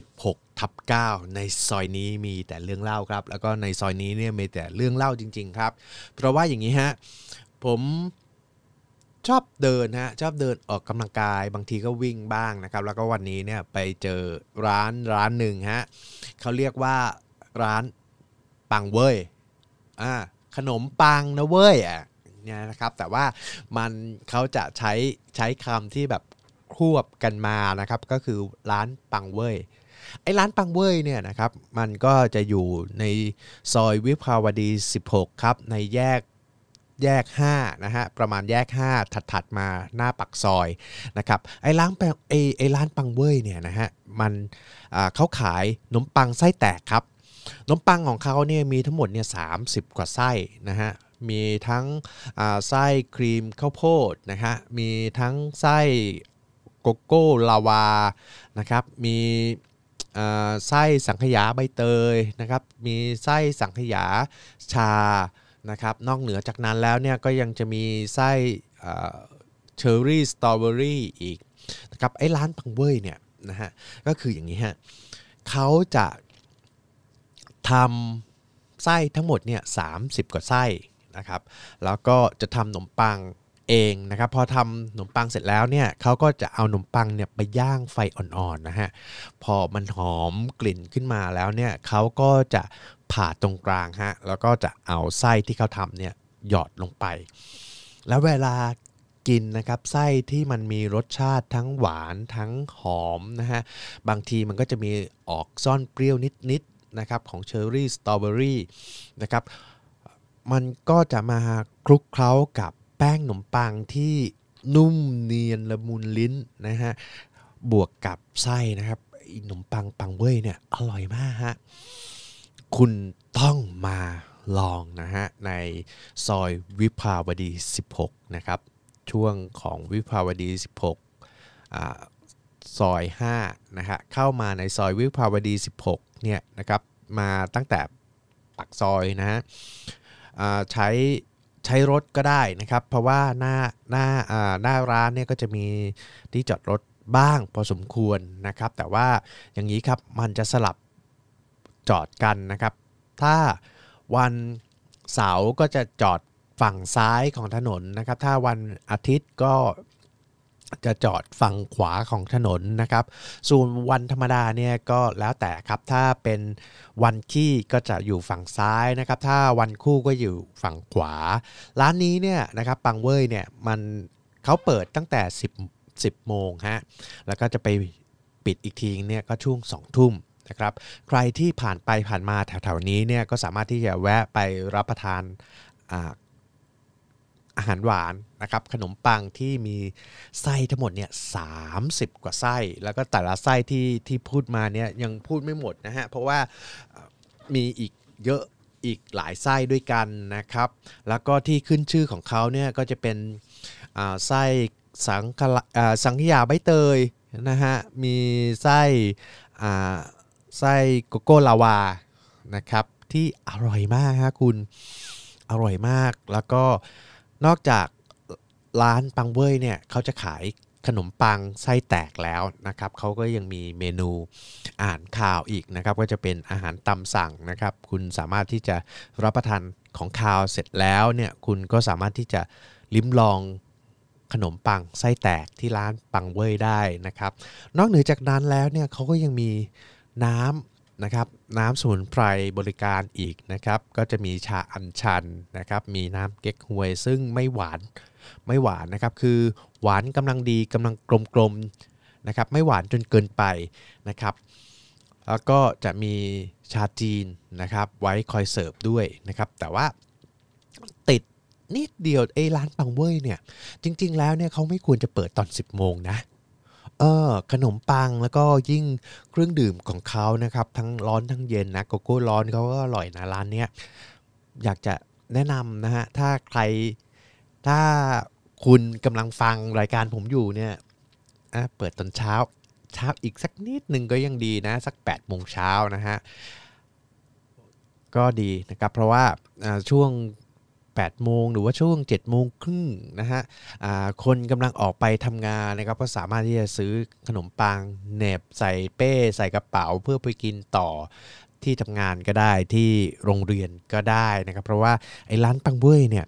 16ทับ9ในซอยนี้มีแต่เรื่องเล่าครับ แล้วก็ในซอยนี้เนี่ยมีแต่เรื่องเล่าจริง ๆ ครับ เพราะว่าอย่างนี้ฮะผม ชอบเดินฮะชอบเดินออกกำลังกายบางทีก็วิ่งบ้างนะครับ แล้วก็วันนี้เนี่ยไปเจอร้านร้านหนึ่งฮะเขาเรียกว่าร้านปังเว้ยอ่าขนมปังนะเว้ยอะเนี่ยนะครับ แต่ว่ามันเขาจะใช้ใช้คำที่แบบควบกันมานะครับ ก็คือร้านปังเว้ยไอ้ร้านปังเว้ยเนี่ยนะครับ มันก็จะอยู่ในซอยวิภาวดี 16 ครับ ในแยก แยก5นะฮะประมาณแยก 5 ถัดๆมาหน้าปักซอยนะครับไอ้ร้านแปงไอ้ไอ้ร้านปังเว้ยเนี่ยนะฮะมันเขาขายขนมปังไส้แตกครับนมปังของเขาเนี่ยมีทั้งหมดเนี่ยสากว่าไส้นะฮะมีทั้งไส้ครีมข้าวโพดนะฮะมีทั้งไส้โกโก้ลาวานะครับมีไส้สังขยาใบเตยนะครับมีไส้สังขยาชา นะครับนอกเหนือจากนั้นแล้วเนี่ยก็ยังจะมีไส้เชอร์รี่สตรอเบอรี่อีกนะครับไอ้ร้านปังเว่ยเนี่ยนะฮะก็คืออย่างนี้ฮะเขาจะทำไส้ทั้งหมดเนี่ยสากว่าไส้นะครับแล้วก็จะทำขนมปังเองนะครับพอทำขนมปังเสร็จแล้วเนี่ยเขาก็จะเอาขนมปังเนี่ยไปย่างไฟอ่อนๆนะฮะพอมันหอมกลิ่นขึ้นมาแล้วเนี่ยเขาก็จะ ผ่าตรงกลางฮะแล้วก็จะเอาไส้ที่เขาทำเนี่ยหยอดลงไป แล้วเวลากินนะครับไส้ที่มันมีรสชาติทั้งหวานทั้งหอมนะฮะบางทีมันก็จะมีออกซ่อนเปรี้ยวนิดนะครับของเชอร์รี่สตรอเบอรี่นะครับมันก็จะมาคลุกเคล้ากับแป้งขนมปังที่นุ่มเนียนละมุนลิ้นนะฮะบวกกับไส้นะครับขนมปังปังเว้ยเนี่ยอร่อยมากฮะ คุณต้องมาลองนะฮะในซอยวิภาวดี 16 นะครับ ช่วงของวิภาวดี 16อ่าซอย5นะฮะเข้ามาในซอยวิภาวดี 16 เนี่ยนะครับมาตั้งแต่ปักซอยนะฮะใช้ใช้รถก็ได้นะครับ เพราะว่าหน้าหน้าหน้าร้านเนี่ยก็จะมีที่จอดรถบ้างพอสมควรนะครับ แต่ว่าอย่างนี้ครับมันจะสลับ จอดกันนะครับ ถ้าวันเสาร์ก็จะจอดฝั่งซ้ายของถนนนะครับ ถ้าวันอาทิตย์ก็จะจอดฝั่งขวาของถนนนะครับ ส่วนวันธรรมดาเนี่ยก็แล้วแต่ครับ ถ้าเป็นวันขี้ก็จะอยู่ฝั่งซ้ายนะครับ ถ้าวันคู่ก็อยู่ฝั่งขวา ร้านนี้เนี่ยนะครับปังเว่ยเนี่ยมันเขาเปิดตั้งแต่ 10 10โมงฮะ แล้วก็จะไปปิดอีกทีเนี่ยก็ช่วง2ทุ่ม นะครับ ใครที่ผ่านไปผ่านมาแถวๆนี้เนี่ยก็สามารถที่จะแวะไปรับประทานอาหารหวานนะครับขนมปังที่มีไส้ทั้งหมดเนี่ยสากว่าไส้ แล้วก็แต่ละไส้ที่ที่พูดมาเนี่ยยังพูดไม่หมดนะฮะเพราะว่ามีอีกเยอะอีกหลายไส้ด้วยกันนะครับ แล้วก็ที่ขึ้นชื่อของเขาเนี่ยก็จะเป็นไส้สังสังขยาใบเตยนะฮะมีไส้ ไส้โกโก้ลาวานะครับ ที่อร่อยมากฮะคุณอร่อยมาก แล้วก็นอกจากร้านปังเว่ยเนี่ยเขาจะขายขนมปังไส้แตกแล้วนะครับเขาก็ยังมีเมนูอ่านข่าวอีกนะครับ ก็จะเป็นอาหารตามสั่งนะครับ คุณสามารถที่จะรับประทานของข่าวเสร็จแล้วเนี่ยคุณก็สามารถที่จะลิ้มลองขนมปังไส้แตกที่ร้านปังเว่ยได้นะครับ นอกเหนือจากนั้นแล้วเนี่ยเขาก็ยังมี น้ำนะครับน้ำสมุนไพรบริการอีกนะครับก็จะมีชาอัญชันนะครับมีน้ำเก๊กฮวย ซึ่งไม่หวานไม่หวานนะครับคือหวานกำลังดีกำลังกลมๆนะครับไม่หวานจนเกินไปนะครับแล้วก็จะมีชาจีนนะครับไว้คอยเสิร์ฟด้วยนะครับแต่ว่าติดนิดเดียวไอ้ร้านปังเว่ยเนี่ยจริง ๆ แล้วเนี่ยเขาไม่ควรจะเปิดตอน 10 โมงนะ เออขนมปังแล้วก็ยิ่งเครื่องดื่มของเขานะครับ ทั้งร้อนทั้งเย็นนะโกโก้ร้อนเขาก็อร่อยนะร้านเนี้ยอยากจะแนะนำนะฮะถ้าใครถ้าคุณกำลังฟังรายการผมอยู่เนี่ยเปิดตอนเช้าเช้าอีกสักนิดหนึ่งก็ยังดีนะ สัก8โมงเช้านะฮะก็ดีนะครับ เพราะว่าช่วง 8โมงหรือว่าช่วง7โมงครึ่งนะฮะคนกำลังออกไปทำงานนะครับก็สามารถที่จะซื้อขนมปังเนบใส่เป้ใส่กระเป๋าเพื่อไปกินต่อที่ทำงานก็ได้ที่โรงเรียนก็ได้นะครับ เพราะว่าไอ้ร้านปังเบ้ยเนี่ย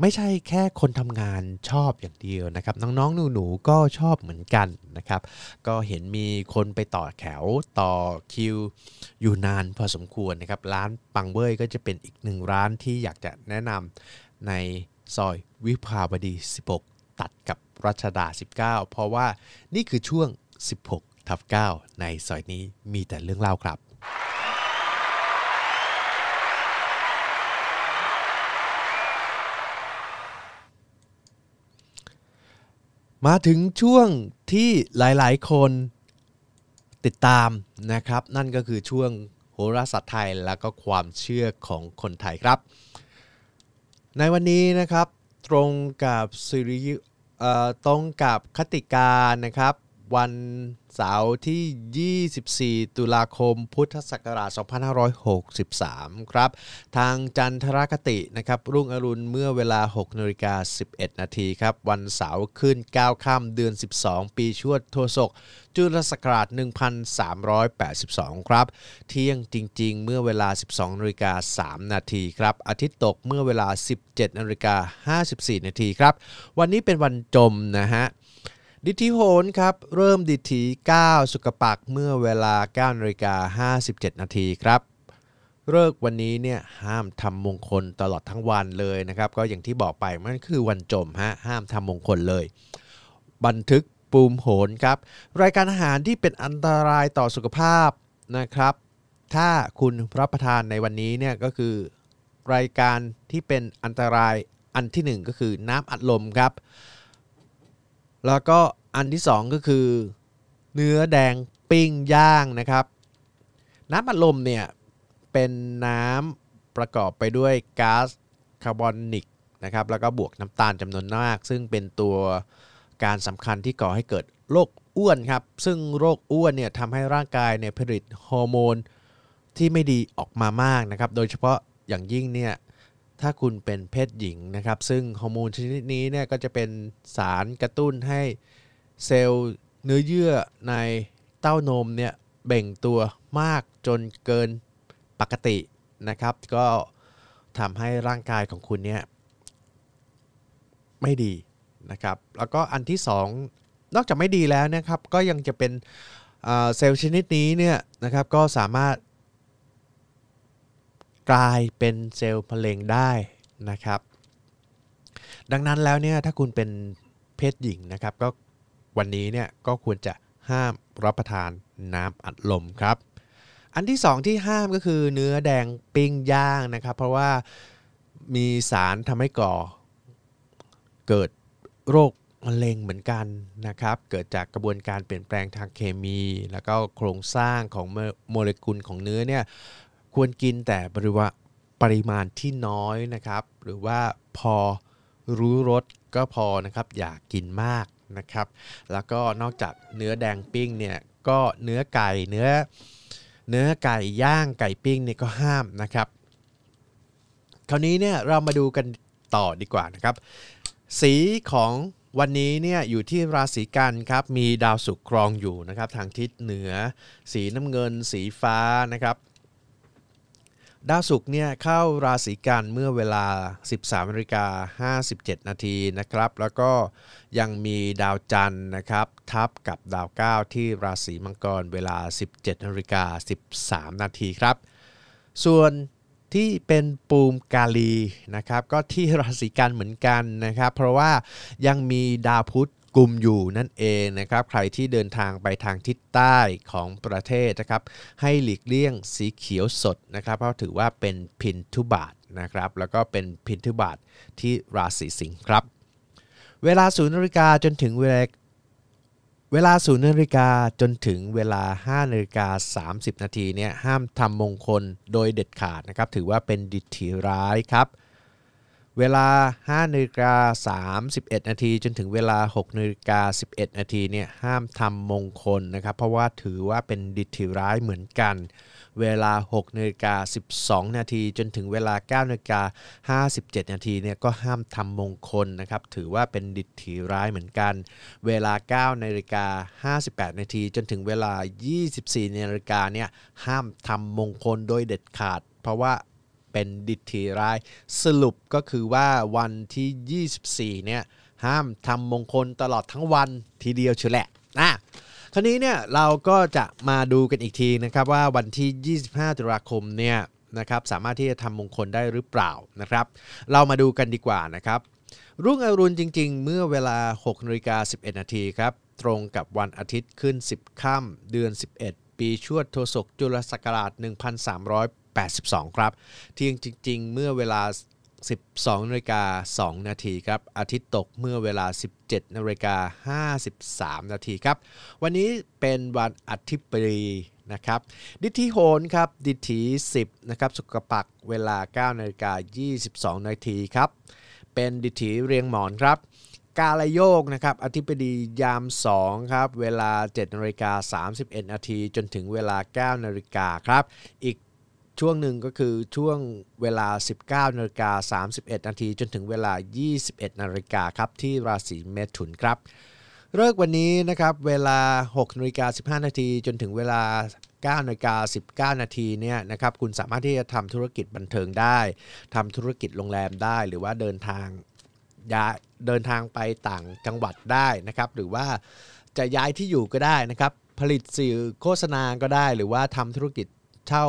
ไม่ใช่แค่คนทำงานชอบอย่างเดียวนะครับ น้องๆ หนูๆ ก็ชอบเหมือนกันนะครับ ก็เห็นมีคนไปต่อแถวต่อคิว อยู่นานพอสมควรนะครับ ร้านปังเบ้ยก็จะเป็นอีกหนึ่งร้านที่อยากจะแนะนำในซอยวิภาวดี 16 ตัดกับรัชดา 19 เพราะว่านี่คือช่วง 16ทับ9ในซอยนี้มีแต่เรื่องเล่าครับ มาถึงช่วงที่หลายๆ คนติดตามนะครับ นั่นก็คือช่วงโหราศาสตร์ไทยและก็ความเชื่อของคนไทยครับ ในวันนี้นะครับตรงกับสิริตรงกับคติการนะครับ วันเสาร์ที่ 24 ตุลาคม พุทธศักราช 2563 ครับ ทางจันทรคตินะครับ รุ่งอรุณเมื่อเวลา 6นาฬิกา11 นาทีครับ วันเสาร์ขึ้น 9 ค่ำเดือน 12 ปีชวดโทศก จุลศักราช 1382 ครับ เที่ยงจริง ๆ เมื่อเวลา 12นาฬิกา3นาทีครับ อาทิตย์ตกเมื่อเวลา 17นาฬิกา54 นาทีครับ วันนี้เป็นวันจมนะฮะ ดิทีโหนครับ เริ่มดิที9 สุกปักเมื่อเวลา9นาฬิกา57 นาทีครับเลิกวันนี้เนี่ยห้ามทำมงคลตลอดทั้งวันเลยนะครับ ก็อย่างที่บอกไปมันคือวันจมฮะห้ามทำมงคลเลย บันทึกปูมโหนครับ รายการอาหารที่เป็นอันตรายต่อสุขภาพนะครับ ถ้าคุณรับประทานในวันนี้เนี่ยก็คือ รายการที่เป็นอันตรายอันที่หนึ่งก็คือน้ำอัดลมครับ แล้วก็อันที่สองก็คือ เนื้อแดงปิ้งย่างนะครับ น้ำอัดลมเนี่ยเป็นน้ำประกอบไปด้วยก๊าซคาร์บอนิกนะครับแล้วก็บวกน้ำตาลจำนวนมาก ซึ่งเป็นตัวการสำคัญที่ก่อให้เกิดโรคอ้วนครับ ซึ่งโรคอ้วนเนี่ยทำให้ร่างกายเนี่ยผลิตฮอร์โมนที่ไม่ดีออกมามากนะครับ โดยเฉพาะอย่างยิ่งเนี่ย ถ้าคุณเป็นเพศหญิงนะครับ ซึ่งฮอร์โมนชนิดนี้เนี่ยก็จะเป็นสารกระตุ้นให้เซลล์เนื้อเยื่อในเต้านมเนี่ยแบ่งตัวมากจนเกินปกตินะครับ ก็ทำให้ร่างกายของคุณเนี่ยไม่ดีนะครับ แล้วก็อันที่ 2 นอกจากไม่ดีแล้วนะครับ ก็ยังจะเป็นเซลล์ชนิดนี้เนี่ยนะครับ ก็สามารถ กลายเป็นเซลล์มะเร็งได้นะครับ ดังนั้นแล้วเนี่ยถ้าคุณเป็นเพศหญิงนะครับก็วันนี้เนี่ยก็ควรจะห้ามรับประทานน้ำอัดลมครับ อันที่ 2 ที่ห้ามก็คือเนื้อแดงปิ้งย่างนะครับ เพราะว่ามีสารทำให้ก่อ เกิดโรคมะเร็งเหมือนกันนะครับ เกิดจากกระบวนการเปลี่ยนแปลงทางเคมี แล้วก็โครงสร้างของโมเลกุลของเนื้อเนี่ย ควรกินแต่บริวาปริมาณที่น้อยนะครับ หรือว่าพอรู้รสก็พอนะครับ อย่ากกินมากนะครับ แล้วก็นอกจากเนื้อแดงปิ้งเนี่ยก็เนื้อไก่เนื้อเนื้อไก่ย่างไก่ปิ้งเนี่ยก็ห้ามนะครับ คราวนี้เนี่ยเรามาดูกันต่อดีกว่านะครับ สีของวันนี้เนี่ยอยู่ที่ราศีกันครับมีดาวศุกร์ครองอยู่นะครับ ทางทิศเหนือ สีน้ำเงิน สีฟ้านะครับ ดาวศุกร์เนี่ยเข้าราศีกันเมื่อเวลา 13นาฬิกา57 นาทีนะครับ แล้วก็ยังมีดาวจันทร์นะครับทับกับดาว9ที่ราศีมังกรเวลา 17นาฬิกา13 นาทีครับ ส่วนที่เป็นปูมกาลีนะครับก็ที่ราศีกันเหมือนกันนะครับ เพราะว่ายังมีดาวพุธ กลุ่มอยู่นั่นเองนะครับ ใครที่เดินทางไปทางทิศใต้ของประเทศนะครับ ให้หลีกเลี่ยงสีเขียวสดนะครับ เพราะถือว่าเป็นพินทุบาทนะครับ แล้วก็เป็นพินทุบาทที่ราศีสิงห์ครับ เวลาศูนย์นาฬิกาจนถึงเวลาเวลาศูนย์นาฬิกาจนถึงเวลา5นาฬิกา30 นาทีเนี่ยห้ามทำมงคลโดยเด็ดขาดนะครับ ถือว่าเป็นดิถีร้ายครับ เวลา5นาฬิกา31 นาทีจนถึงเวลา6นาฬิกา11 นาทีเนี่ยห้ามทำมงคลนะครับ เพราะว่าถือว่าเป็นดิถีร้ายเหมือนกัน เวลา6นาฬิกา12 นาทีจนถึงเวลา9นาฬิกา57 นาทีเนี่ยก็ห้ามทำมงคลนะครับ ถือว่าเป็นดิถีร้ายเหมือนกัน เวลา9นาฬิกา58 นาทีจนถึงเวลา 24 นาฬิกาเนี่ยห้ามทำมงคลโดยเด็ดขาด เพราะว่า เป็นดิถีร้าย สรุปก็คือว่าวันที่ 24 เนี่ย ห้ามทำมงคลตลอดทั้งวันทีเดียวเฉแหละนะคราวนี้เนี่ยเราก็จะมาดูกันอีกทีนะครับว่าวันที่ 25 ตุลาคมเนี่ยนะครับสามารถที่จะทำมงคลได้หรือเปล่านะครับ เรามาดูกันดีกว่านะครับ รุ่งอรุณจริง ๆ เมื่อเวลา6นาฬิกา11 นาทีครับ ตรงกับวันอาทิตย์ขึ้น 10 ค่ำเดือน 11 ปีชวดโทศกจุลศักราช1300 82 ครับเที่ยงจริง ๆ เมื่อเวลา 12นาฬิกา2นาทีครับ อาทิตย์ตกเมื่อเวลา 17นาฬิกา53 นาทีครับ วันนี้เป็นวันอาทิตย์ปรีนะครับ ดิทีโหนครับ ดิที10 นะครับ สุกปักเวลา 9นาฬิกา22 นาทีครับ เป็นดิทีเรียงหมอนครับกาลโยกนะครับอธิบดียาม 2 ครับ เวลา7นาฬิกา31 นาทีจนถึงเวลา 9 นาฬิกาครับ อีก ช่วงหนึ่งก็คือช่วงเวลา 19นาฬิกา31 นาทีจนถึงเวลา 21นาฬิกาครับที่ราศีเมถุนครับเลิกวันนี้นะครับเวลา6นาฬิกา15 นาทีจนถึงเวลา9นาฬิกา19 นาทีเนี่ยนะครับคุณสามารถที่จะทำธุรกิจบันเทิงได้ทำธุรกิจโรงแรมได้ หรือว่าเดินทางย้ายเดินทางไปต่างจังหวัดได้นะครับ หรือว่าจะย้ายที่อยู่ก็ได้นะครับ ผลิตสื่อโฆษณาก็ได้ หรือว่าทำธุรกิจเช่า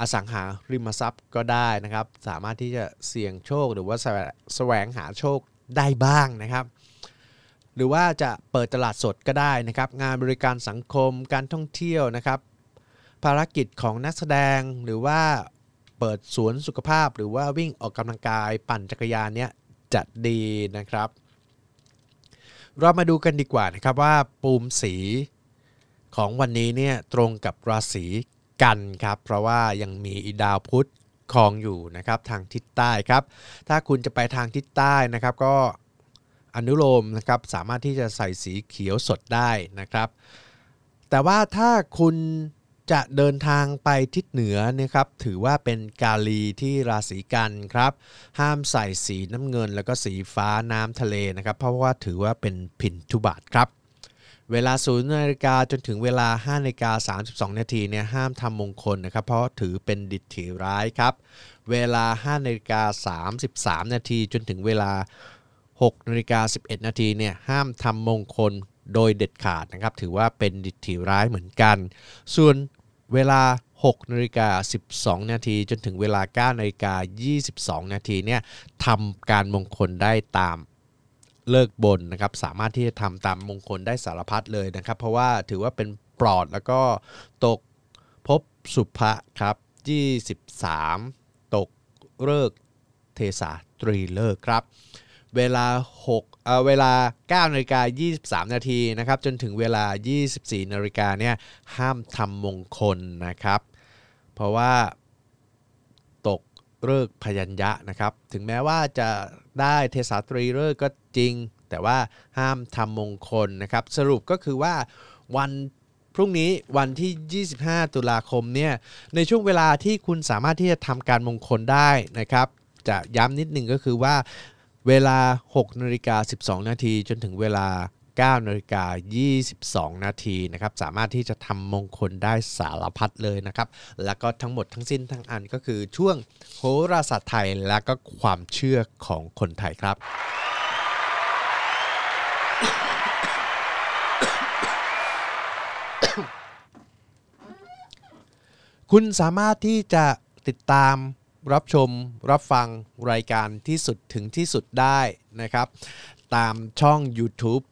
อสังหาริมทรัพย์ก็ได้นะครับ สามารถที่จะเสี่ยงโชคหรือว่าแสวงหาโชคได้บ้างนะครับ หรือว่าจะเปิดตลาดสดก็ได้นะครับ งานบริการสังคมการท่องเที่ยวนะครับ ภารกิจของนักแสดงหรือว่าเปิดสวนสุขภาพ หรือว่าวิ่งออกกำลังกายปั่นจักรยานเนี่ยจะดีนะครับ เรามาดูกันดีกว่านะครับว่าปูมสีของวันนี้เนี่ยตรงกับราศี กันครับ เพราะว่ายังมีอีดาวพุธครองอยู่นะครับทางทิศใต้ครับ ถ้าคุณจะไปทางทิศใต้นะครับ ก็อนุโลมนะครับสามารถที่จะใส่สีเขียวสดได้นะครับ แต่ว่าถ้าคุณจะเดินทางไปทิศเหนือนะครับถือว่าเป็นกาลีที่ราศีกันครับ ห้ามใส่สีน้ำเงินแล้วก็สีฟ้าน้ำทะเลนะครับ เพราะว่าถือว่าเป็นพินทุบาทครับ เวลา0นาฬิกาจนถึงเวลา5นาฬิกา32 นาทีเนี่ยห้ามทำมงคลนะครับ เพราะถือเป็นดิถีร้ายครับ เวลา5นาฬิกา33 นาทีจนถึงเวลา6นาฬิกา11 นาทีเนี่ยห้ามทำมงคลโดยเด็ดขาดนะครับ ถือว่าเป็นดิถีร้ายเหมือนกัน ส่วนเวลา6นาฬิกา12 นาทีจนถึงเวลา9นาฬิกา22 นาทีเนี่ยทำการมงคลได้ตาม เลิกบนนะครับสามารถที่จะทำตามมงคลได้สารพัดเลยนะครับ เพราะว่าถือว่าเป็นปลอดแล้วก็ตกพบสุภะครับ23 ตกเลิกเทสาตรีเลิกครับ เวลา6เอ่อเวลา9นาฬิกา23 นาทีนะครับจนถึงเวลา 24นาฬิกาเนี่ยห้ามทำมงคลนะครับ เพราะว่าตกเลิกพยัญญะนะครับ ถึงแม้ว่าจะ ได้เทสาตรีเลิกก็จริง แต่ว่าห้ามทำมงคลนะครับ สรุปก็คือว่าวันพรุ่งนี้วันที่ 25 ตุลาคมเนี่ยในช่วงเวลาที่คุณสามารถที่จะทำการมงคลได้นะครับ จะย้ำนิดนึงก็คือว่าเวลา 6 นาฬิกา 12 นาทีจนถึงเวลา 9นาฬิกา22 นาทีนะครับสามารถที่จะทำมงคลได้สารพัดเลยนะครับแล้วก็ทั้งหมดทั้งสิ้นทั้งอันก็คือช่วงโหราศาสตร์ไทยและก็ความเชื่อของคนไทยครับคุณสามารถที่จะติดตามรับชมรับฟังรายการที่สุดถึงที่สุดได้นะครับ ตามช่อง YouTube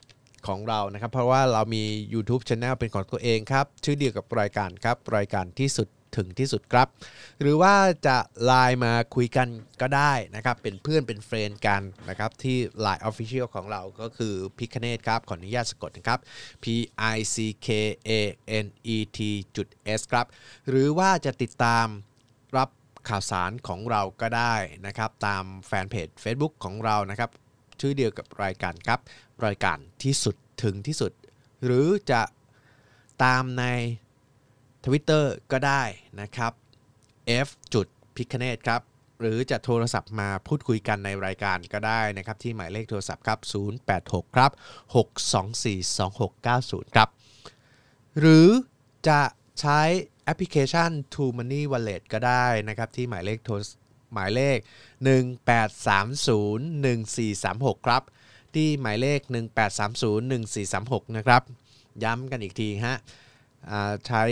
ของเรานะครับ เพราะว่าเรามี YouTube Channel เป็นของตัวเองครับ ชื่อเดียวกับรายการครับ รายการที่สุดถึงที่สุดครับ หรือว่าจะไลน์มาคุยกันก็ได้นะครับ เป็นเพื่อนเป็นเฟรนด์กันนะครับ ที่ Line Official ของเราก็คือพิคเนตครับ ขออนุญาตสะกดนะครับ P I C K A N E T จุด S ครับ หรือว่าจะติดตามรับข่าวสารของเราก็ได้นะครับ ตามแฟนเพจ Facebook ของเรานะครับ ชื่อเดียวกับรายการครับ รายการที่สุดถึงที่สุด หรือจะตามใน Twitter ก็ได้นะครับ F จุดพิคเนตครับ หรือจะโทรศัพท์มาพูดคุยกันในรายการก็ได้นะครับ ที่หมายเลขโทรศัพท์ครับ 086 ครับ 624 2690 ครับ หรือจะใช้แอปพลิเคชัน To Money Wallet ก็ได้นะครับ ที่หมายเลขโทร หมายเลข 18301436 ครับ ที่หมายเลข 18301436 นะครับ ย้ำกันอีกทีฮะใช้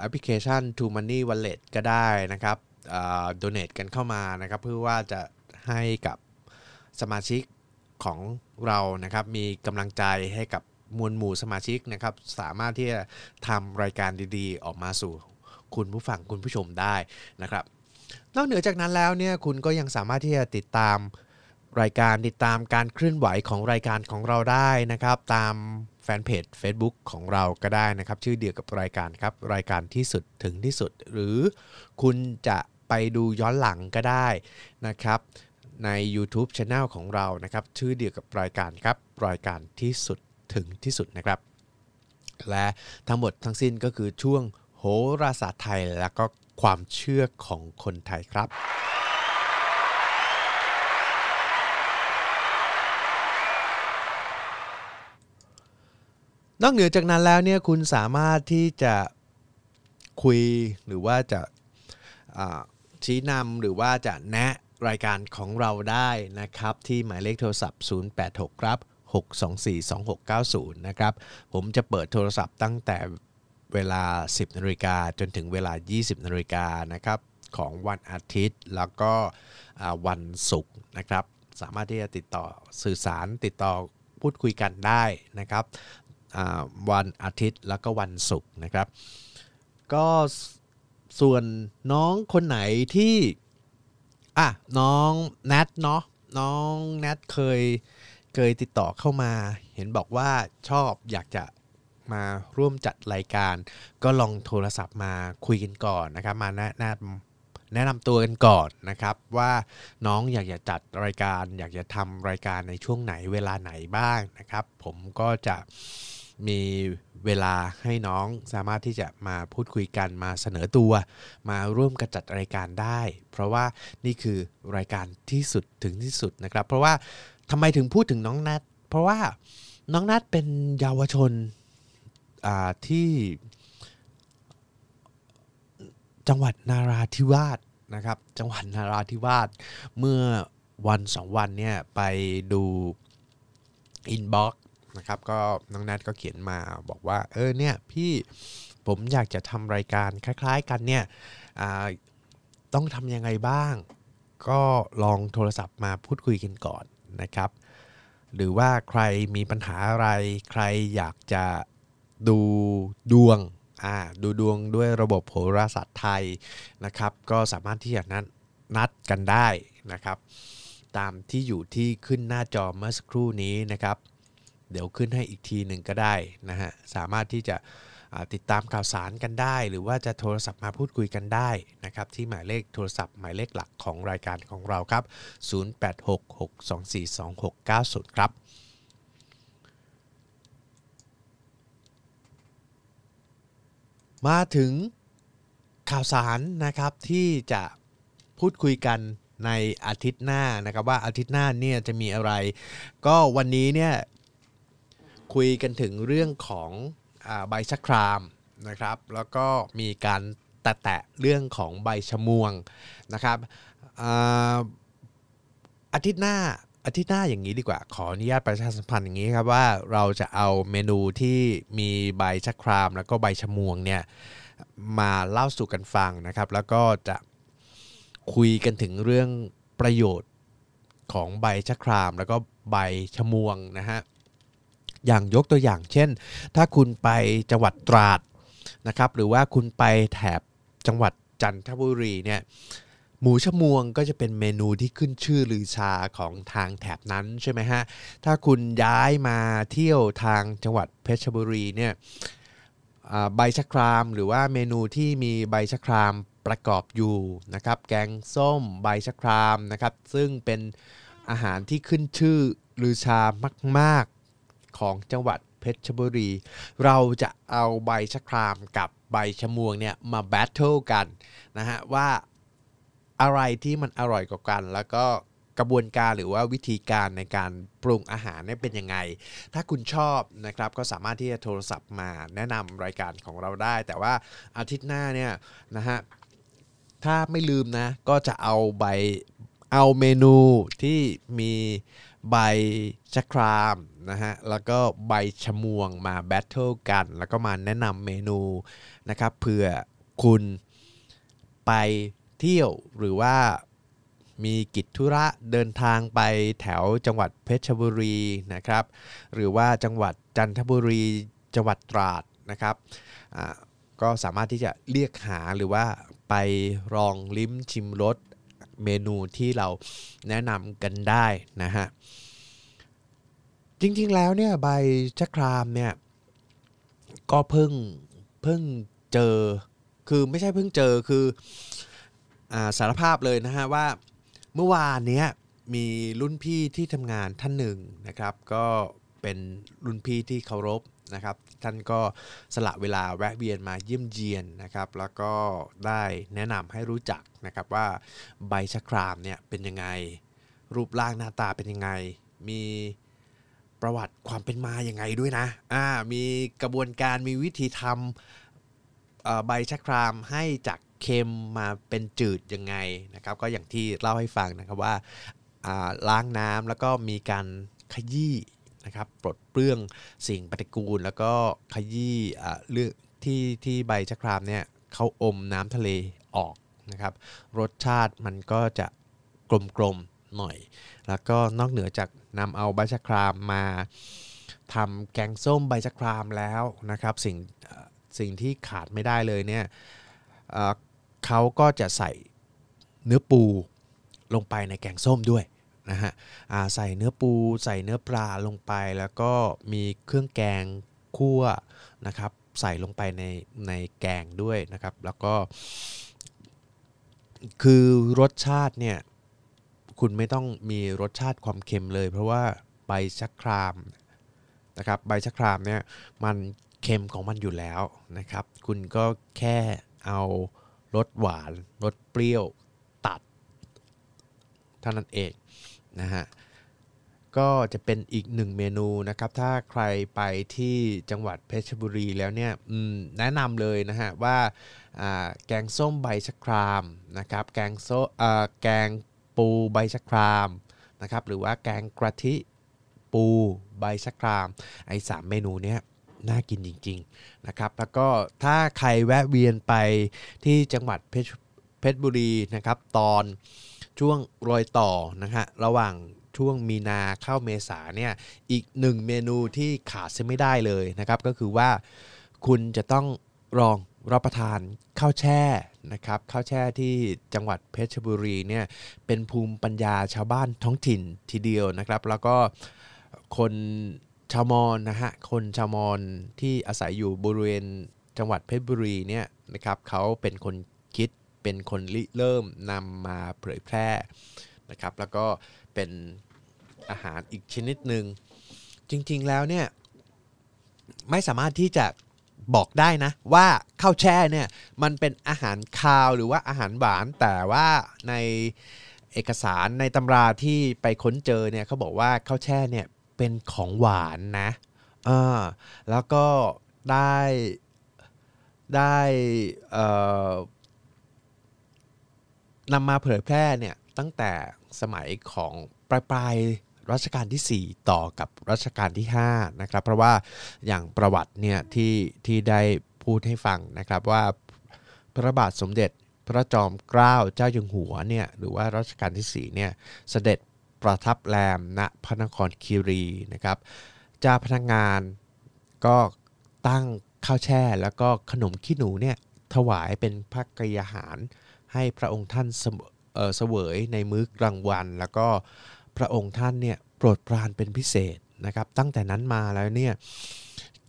แอปพลิเคชัน To Money Wallet ก็ได้นะครับโดเน a t กันเข้ามานะครับ เพื่อว่าจะให้กับสมาชิกของเรานะครับ มีกำลังใจให้กับมวลหมู่สมาชิกนะครับ สามารถที่จะทำรายการดีๆ ออกมาสู่คุณผู้ฟังคุณผู้ชมได้นะครับ นอกเหนือจากนั้นแล้วเนี่ยคุณก็ยังสามารถที่จะติดตามรายการติดตามการเคลื่อนไหวของรายการของเราได้นะครับ ตามแฟนเพจ Facebook ของเราก็ได้นะครับ ชื่อเดียวกับรายการครับ รายการที่สุดถึงที่สุด หรือคุณจะไปดูย้อนหลังก็ได้นะครับ ใน YouTube Channel ของเรานะครับ ชื่อเดียวกับรายการครับ รายการที่สุดถึงที่สุดนะครับ และทั้งหมดทั้งสิ้นก็คือช่วงโหราศาสตร์ไทยและก็ ความเชื่อของคนไทยครับ นอกเหนือจากนั้นแล้วเนี่ยคุณสามารถที่จะคุยหรือว่าจะชี้นำหรือว่าจะแนะรายการของเราได้นะครับ ที่หมายเลขโทรศัพท์ 086 ครับ 6242690 นะครับ ผมจะเปิดโทรศัพท์ตั้งแต่ เวลา 10นาฬิกาจนถึงเวลา 20นาฬิกานะครับของวันอาทิตย์แล้วก็วันศุกร์นะครับ สามารถที่จะติดต่อสื่อสารติดต่อพูดคุยกันได้นะครับวันอาทิตย์แล้วก็วันศุกร์นะครับ ก็ส่วนน้องคนไหนที่อะน้องแนทเนาะน้องแนทเคยเคยติดต่อเข้ามา เห็นบอกว่าชอบอยากจะ มาร่วมจัดรายการ ก็ลองโทรศัพท์มาคุยกันก่อนนะครับมาแนะนะแนะนำตัวกันก่อนนะครับว่าน้องอยากจะจัดรายการ อยากจะทำรายการในช่วงไหนเวลาไหนบ้างนะครับ ผมก็จะมีเวลาให้น้องสามารถที่จะมาพูดคุยกันมาเสนอตัว มาร่วมกันจัดรายการได้ เพราะว่านี่คือรายการที่สุดถึงที่สุดนะครับ เพราะว่าทำไมถึงพูดถึงน้องนัทเพราะว่าน้องนัทเป็นเยาวชน ที่จังหวัดนาราธิวาสนะครับ จังหวัดนาราธิวาสเมื่อวันสองวันเนี่ยไปดูอินบ็อกนะครับก็น้องนัทก็เขียนมาบอกว่า เออเนี่ยพี่ผมอยากจะทำรายการคล้าย ๆ กันเนี่ยต้องทำยังไงบ้าง ก็ลองโทรศัพท์มาพูดคุยกันก่อนนะครับ หรือว่าใครมีปัญหาอะไรใครอยากจะ ดูดวงอ่าดูดวงด้วยระบบโหราศาสตร์ไทยนะครับ ก็สามารถที่จะนัดนัดกันได้นะครับ ตามที่อยู่ที่ขึ้นหน้าจอเมื่อสักครู่นี้นะครับ เดี๋ยวขึ้นให้อีกทีหนึ่งก็ได้นะฮะสามารถที่จะติดตามข่าวสารกันได้ หรือว่าจะโทรศัพท์มาพูดคุยกันได้นะครับ ที่หมายเลขโทรศัพท์หมายเลขหลักของรายการของเราครับ 0866242690 ครับ มาถึงข่าวสารนะครับที่จะพูดคุยกันในอาทิตย์หน้านะครับว่าอาทิตย์หน้าเนี่ยจะมีอะไร ก็วันนี้เนี่ยคุยกันถึงเรื่องของอใบชะครามนะครับ แล้วก็มีการแตะเรื่องของใบชะมวงนะครับอาทิตย์หน้า อาทิตย์หน้าอย่างนี้ดีกว่า ขออนุญาตประชาสัมพันธ์อย่างนี้ครับว่าเราจะเอาเมนูที่มีใบชะคราม แล้วก็ใบชะมวงเนี่ยมาเล่าสู่กันฟังนะครับ แล้วก็จะคุยกันถึงเรื่องประโยชน์ของใบชะคราม แล้วก็ใบชะมวงนะฮะอย่างยกตัวอย่างเช่น ถ้าคุณไปจังหวัดตราดนะครับ หรือว่าคุณไปแถบจังหวัดจันทบุรีเนี่ย หมูชมวงก็จะเป็นเมนูที่ขึ้นชื่อลือชาของทางแถบนั้นใช่ไหมฮะ ถ้าคุณย้ายมาเที่ยวทางจังหวัดเพชรบุรีเนี่ยใบชะครามหรือว่าเมนูที่มีใบชะครามประกอบอยู่นะครับ แกงส้มใบชะครามนะครับ ซึ่งเป็นอาหารที่ขึ้นชื่อลือชามากๆของจังหวัดเพชรบุรี เราจะเอาใบชะครามกับใบชะมวงเนี่ยมาแบทเทิลกันนะฮะว่า อะไรที่มันอร่อยกว่ากัน แล้วก็กระบวนการหรือว่าวิธีการในการปรุงอาหารเนี่ยเป็นยังไง ถ้าคุณชอบนะครับก็สามารถที่จะโทรศัพท์มาแนะนำรายการของเราได้ แต่ว่าอาทิตย์หน้าเนี่ยนะฮะถ้าไม่ลืมนะ ก็จะเอาใบเอาเมนูที่มีใบชะครามนะฮะแล้วก็ใบชะมวงมาแบทเทิลกัน แล้วก็มาแนะนำเมนูนะครับเผื่อคุณไป เที่ยวหรือว่ามีกิจธุระเดินทางไปแถวจังหวัดเพชรบุรีนะครับ หรือว่าจังหวัดจันทบุรีจังหวัดตราดนะครับก็สามารถที่จะเรียกหาหรือว่าไปลองลิ้มชิมรสเมนูที่เราแนะนำกันได้นะฮะจริงๆแล้วเนี่ยใบชะครามเนี่ยก็เพิ่งเพิ่งเจอคือไม่ใช่เพิ่งเจอคือ สารภาพเลยนะฮะว่าเมื่อวานนี้มีรุ่นพี่ที่ทำงานท่านหนึ่งนะครับ ก็เป็นรุ่นพี่ที่เคารพนะครับ ท่านก็สละเวลาแวะเวียนมาเยี่ยมเยียนนะครับ แล้วก็ได้แนะนำให้รู้จักนะครับว่าใบชะครามเนี่ยเป็นยังไง รูปร่างหน้าตาเป็นยังไง มีประวัติความเป็นมาอย่างไงด้วยนะอ่ามีกระบวนการมีวิธีทำ ใบชะครามให้จากเค็มมาเป็นจืดยังไงนะครับก็อย่างที่เล่าให้ฟังนะครับว่าล้างน้ำแล้วก็มีการขยี้นะครับปลดเปลื้องสิ่งปฏิกูล แล้วก็ขยี้เรื่องที่ที่ใบชะครามเนี่ยเขาอมน้ำทะเลออกนะครับรสชาติมันก็จะกลมๆหน่อย แล้วก็นอกเหนือจากนำเอาใบชะครามมาทำแกงส้มใบชะครามแล้วนะครับ สิ่ง สิ่งที่ขาดไม่ได้เลยเนี่ยเขาก็จะใส่เนื้อปูลงไปในแกงส้มด้วยนะฮะใส่เนื้อปูใส่เนื้อปลาลงไป แล้วก็มีเครื่องแกงคั่วนะครับ ใส่ลงไปในในแกงด้วยนะครับ แล้วก็คือรสชาติเนี่ยคุณไม่ต้องมีรสชาติความเค็มเลย เพราะว่าใบชะครามนะครับใบชะครามเนี่ยมัน เค็มของมันอยู่แล้วนะครับ คุณก็แค่เอารสหวานรสเปรี้ยวตัด เท่านั้นเองนะฮะก็จะเป็นอีกหนึ่งเมนูนะครับ ถ้าใครไปที่จังหวัดเพชรบุรีแล้วเนี่ยแนะนำเลยนะฮะว่าแกงส้มใบชะครามนะครับแกงโซแกงปูใบชะครามนะครับหรือว่าแกงกระทิปูใบชะครามไอ้สามเมนูเนี้ย น่ากินจริงๆนะครับแล้วก็ถ้าใครแวะเวียนไปที่จังหวัดเพชรเพชรบุรีนะครับตอนช่วงรอยต่อนะฮะระหว่างช่วงมีนาเข้าเมษาเนี่ยอีกหนึ่งเมนูที่ขาดเสียไม่ได้เลยนะครับ ก็คือว่าคุณจะต้องลองรับประทานข้าวแช่นะครับข้าวแช่ที่จังหวัดเพชรบุรีเนี่ยเป็นภูมิปัญญาชาวบ้านท้องถิ่นทีเดียวนะครับ แล้วก็คน ชาวมอญนะฮะคนชาวมอญที่อาศัยอยู่บริเวณจังหวัดเพชรบุรีเนี่ยนะครับเขาเป็นคนคิดเป็นคนริเริ่มนำมาเผยแพร่นะครับ แล้วก็เป็นอาหารอีกชนิดหนึ่งจริงๆแล้วเนี่ยไม่สามารถที่จะบอกได้นะ ว่าข้าวแช่เนี่ยมันเป็นอาหารคาวหรือว่าอาหารหวานแต่ว่าในเอกสารในตำราที่ไปค้นเจอเนี่ยเขาบอกว่าข้าวแช่เนี่ย เป็นของหวานนะอ่าแล้วก็ได้ได้นำมาเผยแพร่เนี่ยตั้งแต่สมัยของปลายปลายรัชกาลที่ 4 ต่อกับรัชกาลที่5นะครับเพราะว่าอย่างประวัติเนี่ยที่ที่ได้พูดให้ฟังนะครับว่าพระบาทสมเด็จพระจอมเกล้าเจ้าอยู่หัวเนี่ยหรือว่ารัชกาลที่4เนี่ยเสด็จ ประทับแรมณพระนครคีรีนะครับเจ้าพนักงานก็ตั้งข้าวแช่ แล้วก็ขนมขี้หนูเนี่ยถวายเป็นพระกยาหาร ให้พระองค์ท่านเสเสวยในมื้อกลางวัน แล้วก็พระองค์ท่านเนี่ยโปรดปรานเป็นพิเศษนะครับ ตั้งแต่นั้นมาแล้วเนี่ย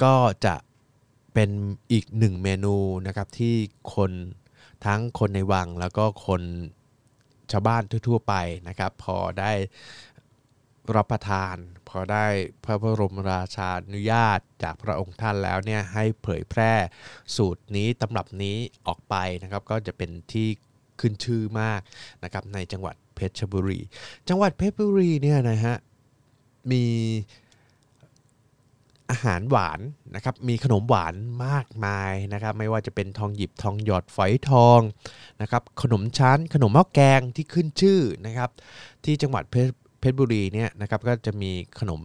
ก็จะเป็นอีกหนึ่งเมนูนะครับที่คนทั้งคนในวังแล้วก็คนาวบ้านทั่ว ๆ ไปนะครับ พอได้รับประทาน พอได้พระบรมราชานุญาตจากพระองค์ท่านแล้วเนี่ยให้เผยแพร่สูตรนี้ตำรับนี้ออกไปนะครับ ก็จะเป็นที่ขึ้นชื่อมากนะครับในจังหวัดเพชรบุรี จังหวัดเพชรบุรีเนี่ยนะฮะมี อาหารหวานนะครับมีขนมหวานมากมายนะครับไม่ว่าจะเป็นทองหยิบทองหยอดฝอยทองนะครับขนมชั้น ขนมหม้อแกงที่ขึ้นชื่อนะครับที่จังหวัดเพชรบุรีเนี่ยนะครับก็จะมีขนม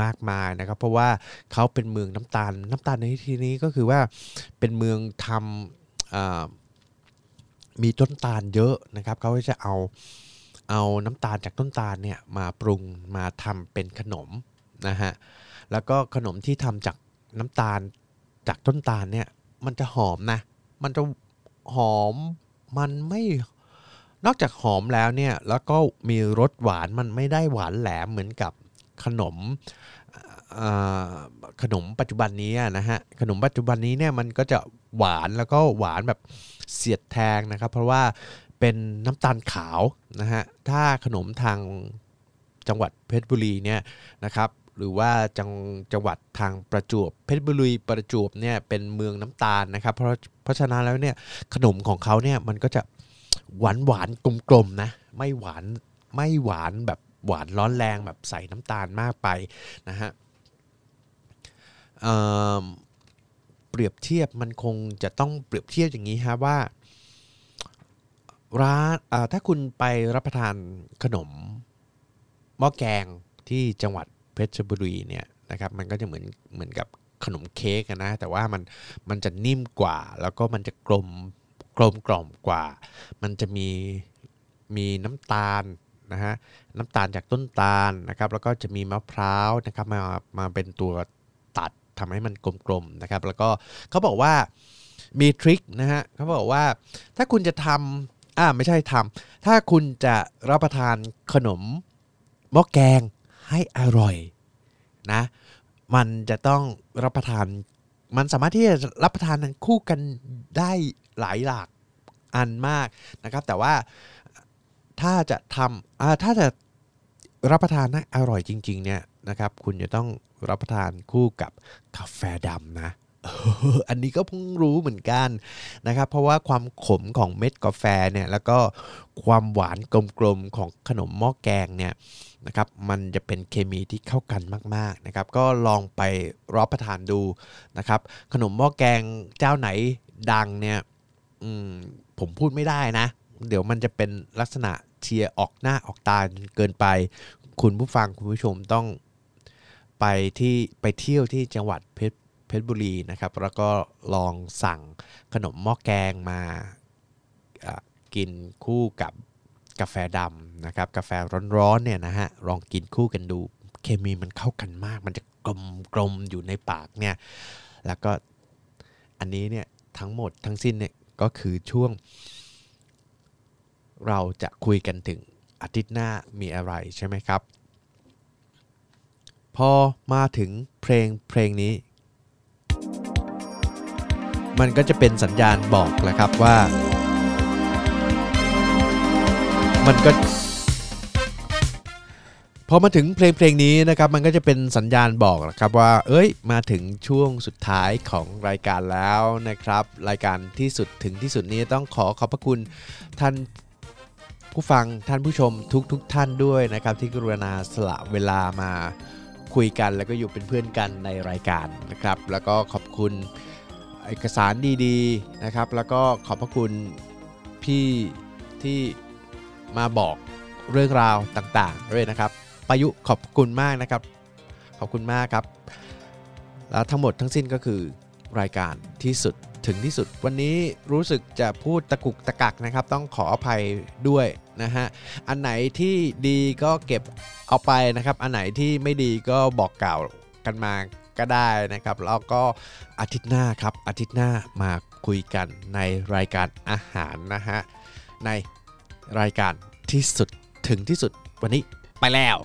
มากมายนะครับ เพราะว่าเขาเป็นเมืองน้ำตาลน้ำตาลในที่นี้ก็คือว่าเป็นเมืองทำมีต้นตาลเยอะนะครับเขาจะเอาเอาน้ำตาลจากต้นตาลเนี่ยมาปรุงมาทำเป็นขนมนะฮะ แล้วก็ขนมที่ทำจากน้ำตาลจากต้นตาลเนี่ย มันจะหอมนะ มันจะหอมมันไม่นอกจากหอมแล้วเนี่ย แล้วก็มีรสหวานมันไม่ได้หวานแหลมเหมือนกับขนมขนมปัจจุบันนี้นะฮะขนมปัจจุบันนี้เนี่ยมันก็จะหวานแล้วก็หวานแบบเสียดแทงนะครับ เพราะว่าเป็นน้ำตาลขาวนะฮะถ้าขนมทางจังหวัดเพชรบุรีเนี่ยนะครับ หรือว่าจังจังหวัดทางประจวบเพชรบุรีประจวบเนี่ยเป็นเมืองน้ำตาลนะครับ เพราะเพราะฉะนั้นแล้วเนี่ยขนมของเขาเนี่ยมันก็จะหวานหวานกลมๆนะไม่หวานไม่หวานแบบหวานร้อนแรงแบบใส่น้ำตาลมากไปนะฮะเเปรียบเทียบมันคงจะต้องเปรียบเทียบอย่างนี้ฮะว่าร้านถ้าคุณไปรับประทานขนมหม้อแกงที่จังหวัด เพชรบุรีเนี่ยนะครับมันก็จะเหมือนเหมือนกับขนมเค้กนะแต่ว่ามันมันจะนิ่มกว่า แล้วก็มันจะกลมกลมกล่อมกว่า มันจะมีมีน้ำตาลนะฮะน้ำตาลจากต้นตาลนะครับแล้วก็จะมีมะพร้าวนะครับมามาเป็นตัวตัดทำให้มันกลมๆนะครับแล้วก็เขาบอกว่ามีทริคนะฮะเขาบอกว่าถ้าคุณจะทำอ่าไม่ใช่ทำถ้าคุณจะรับประทานขนมหม้อแกง ให้อร่อยนะ มันจะต้องรับประทาน มันสามารถที่จะรับประทานคู่กันได้หลายหลากอันมากนะครับ แต่ว่าถ้าจะทำถ้าจะรับประทานให้อร่อยจริง ๆ เนี่ยนะครับ คุณจะต้องรับประทานคู่กับกาแฟดำนะ อันนี้ก็เพิ่งรู้เหมือนกันนะครับ เพราะว่าความขมของเม็ดกาแฟเนี่ยแล้วก็ความหวานกลมๆของขนมหม้อแกงเนี่ยนะครับมันจะเป็นเคมีที่เข้ากันมากๆนะครับก็ลองไปรับประทานดูนะครับ ขนมหม้อแกงเจ้าไหนดังเนี่ยมผมพูดไม่ได้นะ เดี๋ยวมันจะเป็นลักษณะเชียร์ออกหน้าออกตาเกินไป คุณผู้ฟังคุณผู้ชมต้องไปที่ไปเที่ยวที่จังหวัดเพชร เพชรบุรีนะครับ แล้วก็ลองสั่งขนมหม้อแกงมากินคู่กับกาแฟดำนะครับ กาแฟร้อนๆเนี่ยนะฮะลองกินคู่กันดูเคมีมันเข้ากันมาก มันจะกลมกลมอยู่ในปากเนี่ยแล้วก็อันนี้เนี่ยทั้งหมดทั้งสิ้นเนี่ยก็คือช่วง เราจะคุยกันถึงอาทิตย์หน้ามีอะไรใช่ไหมครับ พอมาถึงเพลงเพลงนี้ มันก็จะเป็นสัญญาณบอกแหละครับว่า มันก็พอมาถึงเพลงเพลงนี้นะครับมันก็จะเป็นสัญญาณบอกนะครับว่า เอ้ยมาถึงช่วงสุดท้ายของรายการแล้วนะครับ รายการที่สุดถึงที่สุดนี้ต้องขอขอบพระคุณท่านผู้ฟังท่านผู้ชมทุกทุกท่านด้วยนะครับ ที่กรุณาสละเวลามาคุยกัน แล้วก็อยู่เป็นเพื่อนกันในรายการนะครับ แล้วก็ขอบคุณ เอกสารดีๆนะครับ แล้วก็ขอบพระคุณพี่ที่มาบอกเรื่องราวต่างๆด้วยนะครับประยุขอบคุณมากนะครับ ขอบคุณมากครับ แล้วทั้งหมดทั้งสิ้นก็คือรายการที่สุดถึงที่สุด วันนี้รู้สึกจะพูดตะกุกตะกักนะครับ ต้องขออภัยด้วยนะฮะอันไหนที่ดีก็เก็บเอาไปนะครับ อันไหนที่ไม่ดีก็บอกกล่าวกันมาก็ได้นะครับ แล้วก็ อาทิตย์หน้าครับอาทิตย์หน้ามาคุยกันในรายการอาหารนะฮะในรายการที่สุดถึงที่สุดวันนี้ไปแล้ว